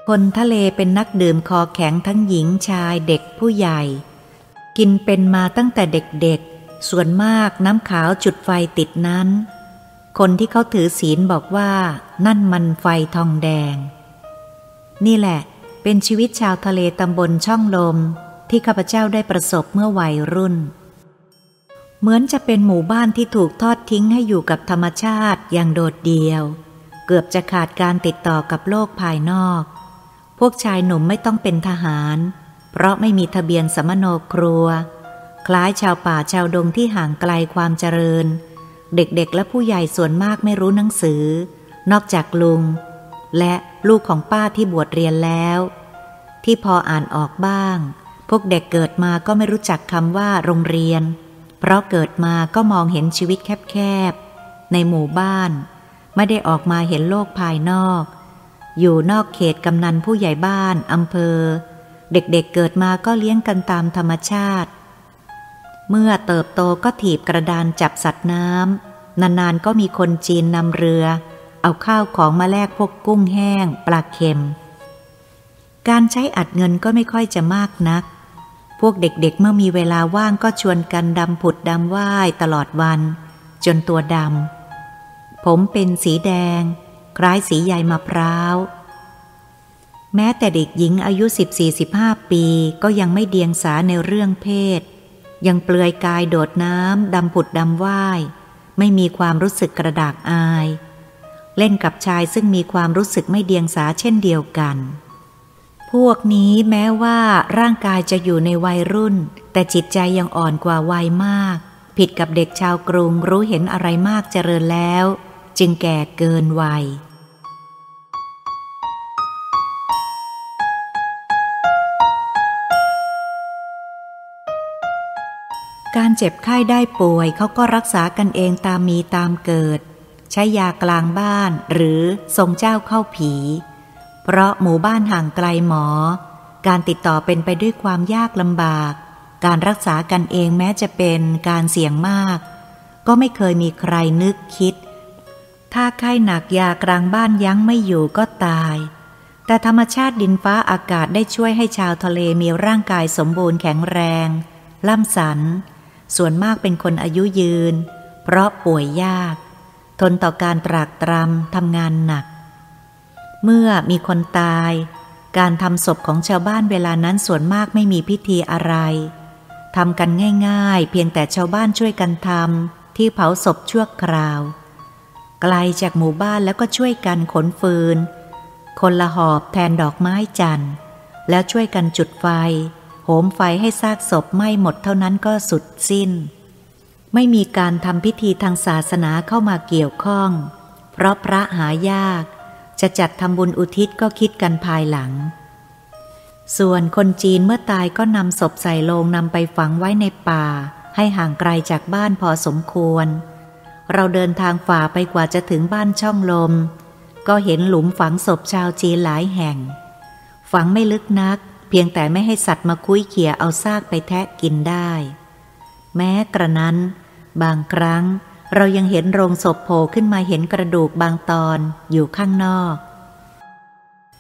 คนทะเลเป็นนักดื่มคอแข็งทั้งหญิงชายเด็กผู้ใหญ่ กินเป็นมาตั้งแต่เด็กๆ ส่วนมากน้ำขาวจุดไฟติดนั้น คนที่เขาถือศีลบอกว่านั่นมันไฟทองแดง นี่แหละ เป็นชีวิตชาวทะเลตำบลช่องลมที่ข้าพเจ้าได้ประสบเมื่อวัยรุ่น เหมือนจะเป็นหมู่บ้านที่ถูกทอดทิ้งให้อยู่กับธรรมชาติอย่างโดดเดี่ยว เกือบจะขาดการติดต่อกับโลกภายนอก พวกชายหนุ่มไม่ต้องเป็นทหาร เพราะไม่มีทะเบียนสมโนครัว ล้ายชาวป่าชาวดงที่ห่างไกลความเจริญ เด็กๆและผู้ใหญ่ส่วนมากไม่รู้หนังสือ นอกจากลุง และลูกของป้าที่บวชเรียนแล้ว ที่พออ่านออกบ้าง พวกเด็กเกิดมาก็ไม่รู้จักคำว่าโรงเรียน เพราะเกิดมาก็มองเห็นชีวิตแคบๆ ในหมู่บ้าน ไม่ได้ออกมาเห็นโลกภายนอก อยู่นอกเขตกำนันผู้ใหญ่บ้านอำเภอ เด็กๆเเกิดมาก็เลี้ยงกันตามธรรมชาติ เมื่อเติบโตก็ถีบกระดานจับสัตว์น้ำนานๆก็มีคนจีนนำเรือ เอาข้าวของมาแลกพวกกุ้งแห้ง ปลาเค็ม การใช้อัดเงินก็ไม่ค่อยจะมากนัก พวกเด็กๆเมื่อมีเวลาว่างก็ชวนกันดำผุดดำว่ายตลอดวัน จนตัวดำ ผมเป็นสีแดง คล้ายสีใยมะพร้าวแม้แต่เด็กหญิงอายุ 14-15 ปีก็ยังไม่เดียงสาในเรื่องเพศ ยังเปลือยกายโดดน้ำดำผุดดำว่าย ไม่มีความรู้สึกกระดากอาย เล่นกับชายซึ่งมีความรู้สึกไม่เดียงสาเช่นเดียวกัน พวกนี้แม้ว่าร่างกายจะอยู่ในวัยรุ่น แต่จิตใจยังอ่อนกว่าวัยมาก ผิดกับเด็กชาวกรุงรู้เห็นอะไรมากเจริญแล้ว จึงแก่เกินวัย การเจ็บไข้ได้ป่วยเขาก็รักษากันเองตามมีตามเกิด ใช้ยากลางบ้านหรือทรงเจ้าเข้าผี เพราะหมู่บ้านห่างไกลหมอ การติดต่อเป็นไปด้วยความยากลำบาก การรักษากันเองแม้จะเป็นการเสี่ยงมาก ก็ไม่เคยมีใครนึกคิด ถ้าไข้หนักยากลางบ้านยั้งไม่อยู่ก็ตาย แต่ธรรมชาติดินฟ้าอากาศได้ช่วยให้ชาวทะเลมีร่างกายสมบูรณ์แข็งแรง ล่ำสัน ส่วนมากเป็นคนอายุยืน เพราะป่วยยาก ทนต่อการตรากตรำทำงานหนัก เมื่อมีคนตาย การทำศพของชาวบ้านเวลานั้นส่วนมากไม่มีพิธีอะไรทำกันง่ายๆ เพียงแต่ชาวบ้านช่วยกันทำที่เผาศพชั่วคราว ไกลจากหมู่บ้านแล้วก็ช่วยกันขนฟืน คนละหอบแทนดอกไม้จันทร์ แล้วช่วยกันจุดไฟ มไฟให้ซากศพไหม้หมดเท่านั้นก็สุดสิ้น ไม่มีการทำพิธีทางศาสนาเข้ามาเกี่ยวข้อง เพราะพระหายาก จะจัดทำบุญอุทิศก็คิดกันภายหลัง ส่วนคนจีนเมื่อตายก็นำศพใส่โลงนำไปฝังไว้ในป่า ให้ห่างไกลจากบ้านพอสมควร เราเดินทางฝ่าไปกว่าจะถึงบ้านช่องลม ก็เห็นหลุมฝังศพชาวจีนหลายแห่ง ฝังไม่ลึกนัก เพียงแต่ไม่ให้สัตว์มาคุ้ยเขี่ยเอาซากไปแทะกินได้ แม้กระนั้น บางครั้งเรายังเห็นโรงศพโผล่ขึ้นมาเห็นกระดูกบางตอนอยู่ข้างนอก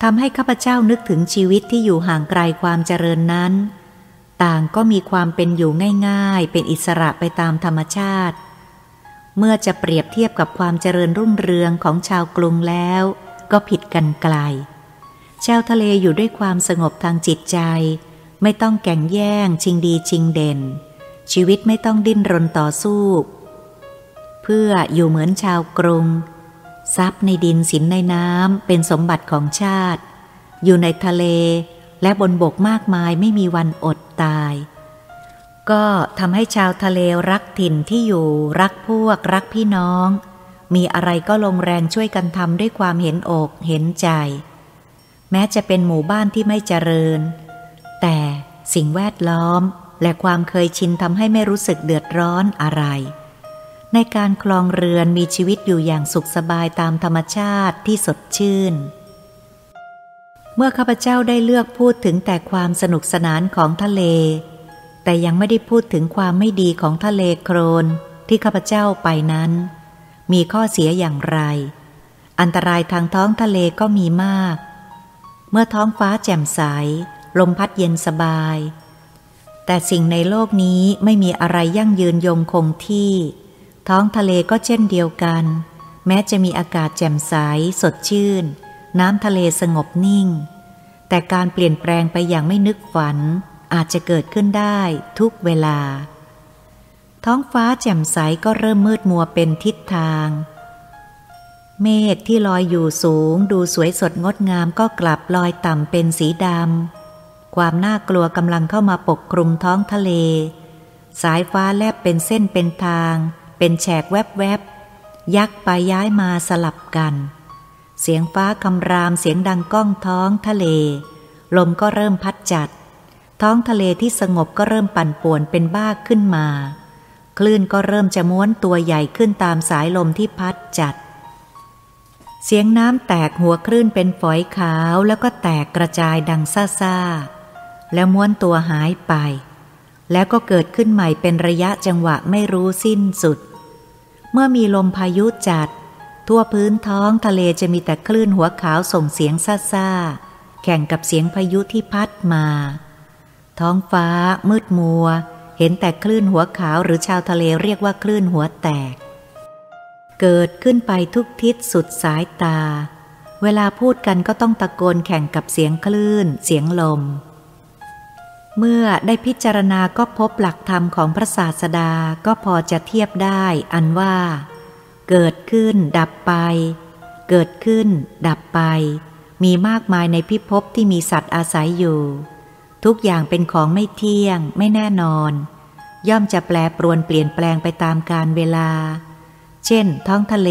ทำให้ข้าพเจ้านึกถึงชีวิตที่อยู่ห่างไกลความเจริญนั้น ต่างก็มีความเป็นอยู่ง่าย ๆ เป็นอิสระไปตามธรรมชาติ เมื่อจะเปรียบเทียบกับความเจริญรุ่งเรืองของชาวกรุงแล้ว ก็ผิดกันไกล ชาวทะเลอยู่ด้วยความสงบทางจิตใจ ไม่ต้องแก่งแย่ง ชิงดีชิงเด่น ชีวิตไม่ต้องดิ้นรนต่อสู้ เพื่ออยู่เหมือนชาวกรุง ทรัพย์ในดินสินในน้ำเป็นสมบัติของชาติ อยู่ในทะเลและบนบกมากมายไม่มีวันอดตาย ก็ทำให้ชาวทะเลรักถิ่นที่อยู่รักพวกรักพี่น้อง มีอะไรก็ลงแรงช่วยกันทำด้วยความเห็นอกเห็นใจ แม้จะเป็นหมู่บ้านที่ไม่เจริญ แต่สิ่งแวดล้อมและความเคยชินทำให้ไม่รู้สึกเดือดร้อนอะไร ในการคลองเรือนมีชีวิตอยู่อย่างสุขสบายตามธรรมชาติที่สดชื่น เมื่อข้าพเจ้าได้เลือกพูดถึงแต่ความสนุกสนานของทะเล แต่ยังไม่ได้พูดถึงความไม่ดีของทะเลโครนที่ข้าพเจ้าไปนั้น มีข้อเสียอย่างไร อันตรายทางท้องทะเลก็มีมาก เมื่อท้องฟ้าแจ่มใส ลมพัดเย็นสบาย แต่สิ่งในโลกนี้ไม่มีอะไรยั่งยืนยงคงที่ ท้องทะเลก็เช่นเดียวกัน แม้จะมีอากาศแจ่มใส สดชื่น น้ำทะเลสงบนิ่ง แต่การเปลี่ยนแปลงไปอย่างไม่นึกฝัน อาจจะเกิดขึ้นได้ทุกเวลา ท้องฟ้าแจ่มใสก็เริ่มมืดมัวเป็นทิศทาง เมฆที่ลอยอยู่สูง ดูสวยสดงดงามก็กลับลอยต่ำเป็นสีดำ ความน่ากลัวกำลังเข้ามาปกคลุมท้องทะเล สายฟ้าแลบเป็นเส้นเป็นทาง เป็นแฉกแวบแวบยักไปย้ายมาสลับกัน เสียงฟ้าคำรามเสียงดังก้องท้องทะเล ลมก็เริ่มพัดจัด ท้องทะเลที่สงบก็เริ่มปั่นป่วนเป็นบ้าขึ้นมา คลื่นก็เริ่มจะม้วนตัวใหญ่ขึ้นตามสายลมที่พัดจัด เสียงน้ำแตกหัวคลื่นเป็นฝอยขาวแล้วก็แตกกระจายดังซ่าซาแล้วม้วนตัวหายไป แล้วก็เกิดขึ้นใหม่เป็นระยะจังหวะไม่รู้สิ้นสุด เมื่อมีลมพายุจัด ทั่วพื้นท้องทะเลจะมีแต่คลื่นหัวขาวส่งเสียงซ่าๆ แข่งกับเสียงพายุที่พัดมา ท้องฟ้ามืดมัว เห็นแต่คลื่นหัวขาวหรือชาวทะเลเรียกว่าคลื่นหัวแตก เกิดขึ้นไปทุกทิศสุดสายตา เวลาพูดกันก็ต้องตะโกนแข่งกับเสียงคลื่น เสียงลม เมื่อได้พิจารณาก็พบหลักธรรมของพระศาสดาก็พอจะเทียบได้อันว่า เกิดขึ้น ดับไป เกิดขึ้น ดับไป มีมากมายในพิภพที่มีสัตว์อาศัยอยู่ ทุกอย่างเป็นของไม่เที่ยง ไม่แน่นอน ย่อมจะแปรปรวนเปลี่ยนแปลงไปตามกาลเวลา เช่น ท้องทะเล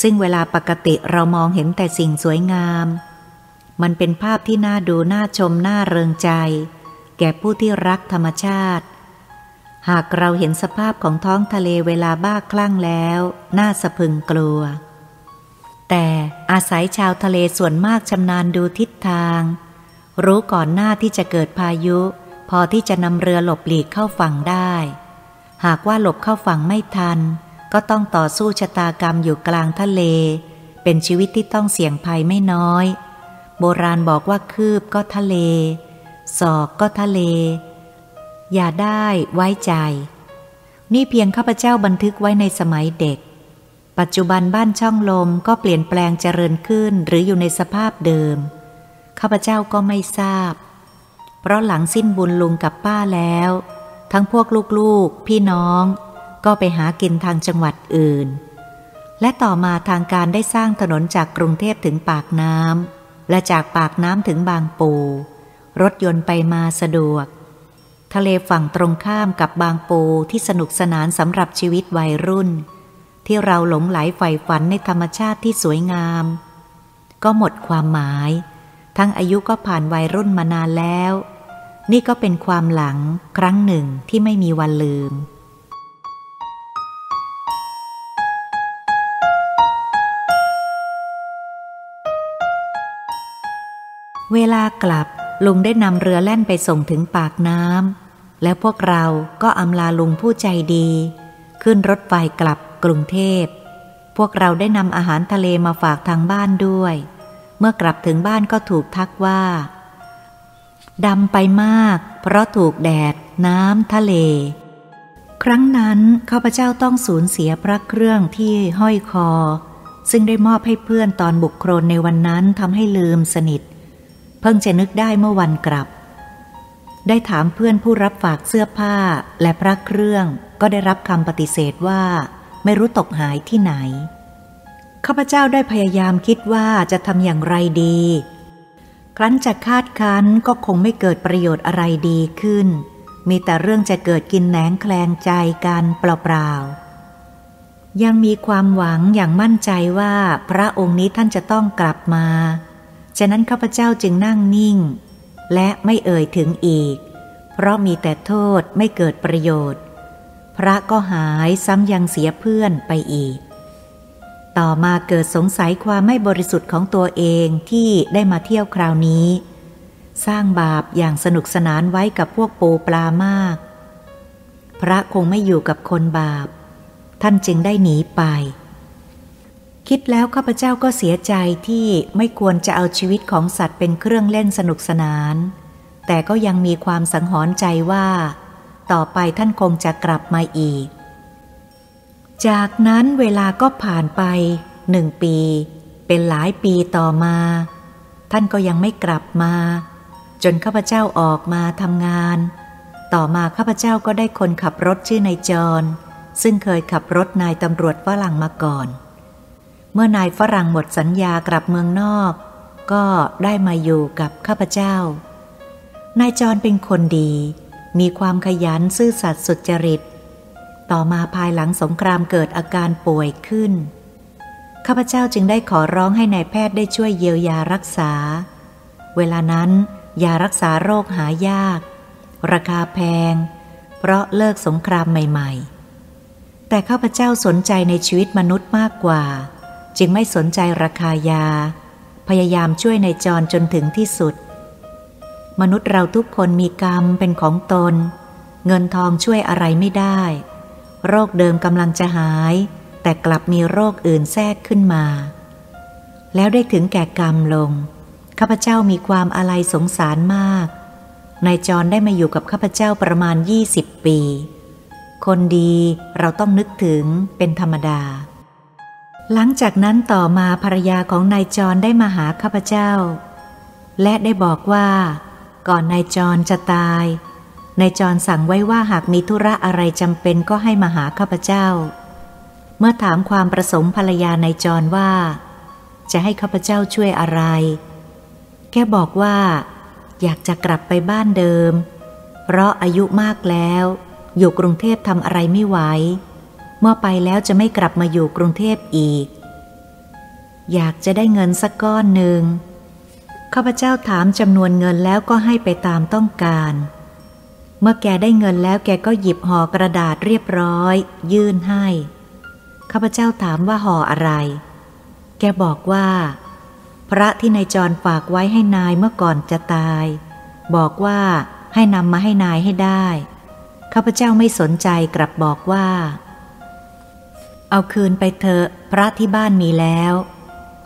ซึ่งเวลาปกติเรามองเห็นแต่สิ่งสวยงาม มันเป็นภาพที่น่าดูน่าชมน่าเริงใจ แก่ผู้ที่รักธรรมชาติ หากเราเห็นสภาพของท้องทะเลเวลาบ้าคลั่งแล้ว น่าสะพึงกลัว แต่อาศัยชาวทะเลส่วนมากชำนาญดูทิศทาง รู้ก่อนหน้าที่จะเกิดพายุ พอที่จะนำเรือหลบหลีกเข้าฝั่งได้ หากว่าหลบเข้าฝั่งไม่ทัน ก็ต้องต่อสู้ชะตากรรมอยู่กลางทะเล เป็นชีวิตที่ต้องเสี่ยงภัยไม่น้อย โบราณบอกว่าคืบก็ทะเล ศอกก็ทะเล อย่าได้ไว้ใจ นี่เพียงข้าพเจ้าบันทึกไว้ในสมัยเด็ก ปัจจุบันบ้านช่องลมก็เปลี่ยนแปลงเจริญขึ้นหรืออยู่ในสภาพเดิม ข้าพเจ้าก็ไม่ทราบ เพราะหลังสิ้นบุญลุงกับป้าแล้ว ทั้งพวกลูกๆ พี่น้อง ก็ไปหากินทางจังหวัดอื่น และต่อมาทางการได้สร้างถนนจากกรุงเทพถึงปากน้ำและจากปากน้ำถึงบางปู รถยนต์ไปมาสะดวก ทะเลฝั่งตรงข้ามกับบางปูที่สนุกสนานสำหรับชีวิตวัยรุ่น ที่เราหลงไหลใฝ่ฝันในธรรมชาติที่สวยงาม ก็หมดความหมาย ทั้งอายุก็ผ่านวัยรุ่นมานานแล้ว นี่ก็เป็นความหลังครั้งหนึ่งที่ไม่มีวันลืม เวลากลับลุงได้นำเรือแล่นไปส่งถึงปากน้ำแล้วพวกเราก็อำลาลุงผู้ใจดี ขึ้นรถไฟกลับกรุงเทพ พวกเราได้นำอาหารทะเลมาฝากทางบ้านด้วย เมื่อกลับถึงบ้านก็ถูกทักว่าดำไปมาก เพราะถูกแดด น้ำทะเล ครั้งนั้นข้าพเจ้าต้องสูญเสียพระเครื่องที่ห้อยคอ ซึ่งได้มอบให้เพื่อนตอนบุกโครนในวันนั้นทำให้ลืมสนิท เพิ่งจะนึกได้เมื่อวันกลับ ได้ถามเพื่อนผู้รับฝากเสื้อผ้าและพระเครื่องก็ได้รับคำปฏิเสธว่า ไม่รู้ตกหายที่ไหน ข้าพเจ้าได้พยายามคิดว่าจะทำอย่างไรดี ครั้นจะคาดคันก็คงไม่เกิดประโยชน์อะไรดีขึ้น มีแต่เรื่องจะเกิดกินแหนงแคลงใจกันเปล่าๆ ยังมีความหวังอย่างมั่นใจว่าพระองค์นี้ท่านจะต้องกลับมา ฉะนั้นข้าพเจ้าจึงนั่งนิ่ง และไม่เอ่ยถึงอีก เพราะมีแต่โทษไม่เกิดประโยชน์ พระก็หายซ้ำยังเสียเพื่อนไปอีก ต่อมาเกิดสงสัยความไม่บริสุทธิ์ของตัวเองที่ได้มาเที่ยวคราวนี้ สร้างบาปอย่างสนุกสนานไว้กับพวกปูปลามาก พระคงไม่อยู่กับคนบาป ท่านจึงได้หนีไป คิดแล้วข้าพเจ้าก็เสียใจที่ไม่ควรจะเอาชีวิตของสัตว์เป็นเครื่องเล่นสนุกสนาน แต่ก็ยังมีความสังหรณ์ใจว่า ต่อไปท่านคงจะกลับมาอีก จากนั้นเวลาก็ผ่านไปหนึ่งปี เป็นหลายปีต่อมา ท่านก็ยังไม่กลับมา จนข้าพเจ้าออกมาทำงาน ต่อมาข้าพเจ้าก็ได้คนขับรถชื่อนายจร ซึ่งเคยขับรถนายตำรวจฝรั่งมาก่อน เมื่อนายฝรั่งหมดสัญญากลับเมืองนอก ก็ได้มาอยู่กับข้าพเจ้า นายจรเป็นคนดี มีความขยันซื่อสัตย์สุจริต ต่อมาภายหลังสงครามเกิดอาการป่วยขึ้น ข้าพเจ้าจึงได้ขอร้องให้ในายแพทย์ได้ช่วยเยียวยารักษา เวลานั้นยารักษาโรคหายาก ราคาแพง เพราะเลิกสงครามใหม่ ๆ แต่ข้าพเจ้าสนใจในชีวิตมนุษย์มากกว่า จึงไม่สนใจราคายา พยายามช่วยในจรจนถึงที่สุด มนุษย์เราทุกคนมีกรรมเป็นของตน เงินทองช่วยอะไรไม่ได้ โรคเดิมกำลังจะหาย แต่กลับมีโรคอื่นแทรกขึ้นมา แล้วได้ถึงแก่กรรมลง ข้าพเจ้ามีความอะไรสงสารมากนายจรได้มาอยู่กับข้าพเจ้าประมาณยี่สิบปี คนดีเราต้องนึกถึงเป็นธรรมดา หลังจากนั้นต่อมาภรรยาของนายจรได้มาหาข้าพเจ้า และได้บอกว่า ก่อนนายจรจะตาย นายจรสั่งไว้ว่าหากมีธุระอะไรจำเป็นก็ให้มาหาข้าพเจ้า เมื่อถามความประสงค์ภรรยานายจรว่า จะให้ข้าพเจ้าช่วยอะไร แกบอกว่า อยากจะกลับไปบ้านเดิม เพราะอายุมากแล้ว อยู่กรุงเทพทำอะไรไม่ไหว เมื่อไปแล้วจะไม่กลับมาอยู่กรุงเทพอีก อยากจะได้เงินสักก้อนหนึ่งข้าพเจ้าถามจำนวนเงินแล้วก็ให้ไปตามต้องการ เมื่อแกได้เงินแล้วแกก็หยิบห่อกระดาษเรียบร้อย ยื่นให้ ข้าพเจ้าถามว่าห่ออะไร แกบอกว่า พระที่นายจรฝากไว้ให้นายเมื่อก่อนจะตาย บอกว่าให้นำมาให้นายให้ได้ ข้าพเจ้าไม่สนใจกลับบอกว่า เอาคืนไปเถอะพระที่บ้านมีแล้ว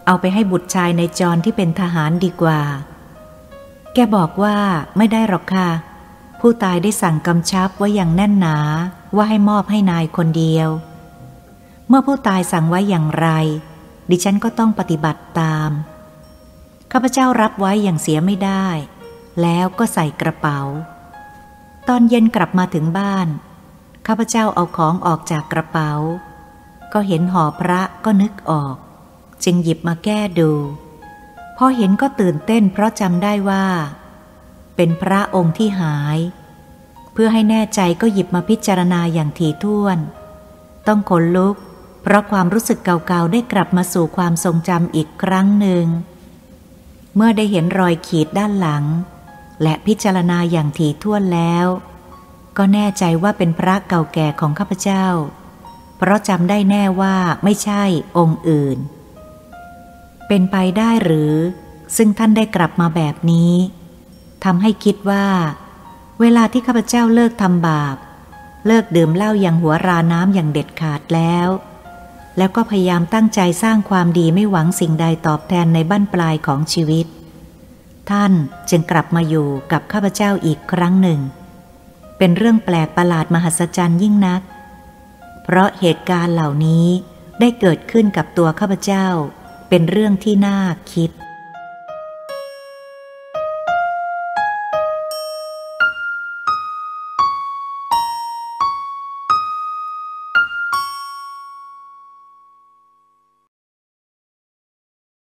เอาไปให้บุตรชายในจรที่เป็นทหารดีกว่า แกบอกว่าไม่ได้หรอกค่ะ ผู้ตายได้สั่งกำชับไว้อย่างแน่นหนาว่าให้มอบให้นายคนเดียว เมื่อผู้ตายสั่งไว้อย่างไร ดิฉันก็ต้องปฏิบัติตาม ข้าพเจ้ารับไว้อย่างเสียไม่ได้ แล้วก็ใส่กระเป๋า ตอนเย็นกลับมาถึงบ้าน ข้าพเจ้าเอาของออกจากกระเป๋า ก็เห็นห่อพระก็นึกออก จึงหยิบมาแก้ดู พอเห็นก็ตื่นเต้นเพราะจำได้ว่า เป็นพระองค์ที่หาย เพื่อให้แน่ใจก็หยิบมาพิจารณาอย่างถี่ถ้วน ต้องขนลุก เพราะความรู้สึกเก่าๆได้กลับมาสู่ความทรงจำอีกครั้งหนึ่ง เมื่อได้เห็นรอยขีดด้านหลัง และพิจารณาอย่างถี่ถ้วนแล้ว ก็แน่ใจว่าเป็นพระเก่าแก่ของข้าพเจ้า เพราะจำได้แน่ว่าไม่ใช่องค์อื่น เป็นไปได้หรือ ซึ่งท่านได้กลับมาแบบนี้ทำให้คิดว่า เวลาที่ข้าพเจ้าเลิกทำบาป เลิกดื่มเหล้าอย่างหัวราน้ำอย่างเด็ดขาดแล้ว แล้วก็พยายามตั้งใจสร้างความดีไม่หวังสิ่งใดตอบแทนในบั้นปลายของชีวิต ท่านจึงกลับมาอยู่กับข้าพเจ้าอีกครั้งหนึ่ง เป็นเรื่องแปลกประหลาดมหัศจรรย์ยิ่งนัก เพราะเหตุการณ์เหล่านี้ได้เกิดขึ้นกับตัวข้าพเจ้า เป็นเรื่องที่น่าคิด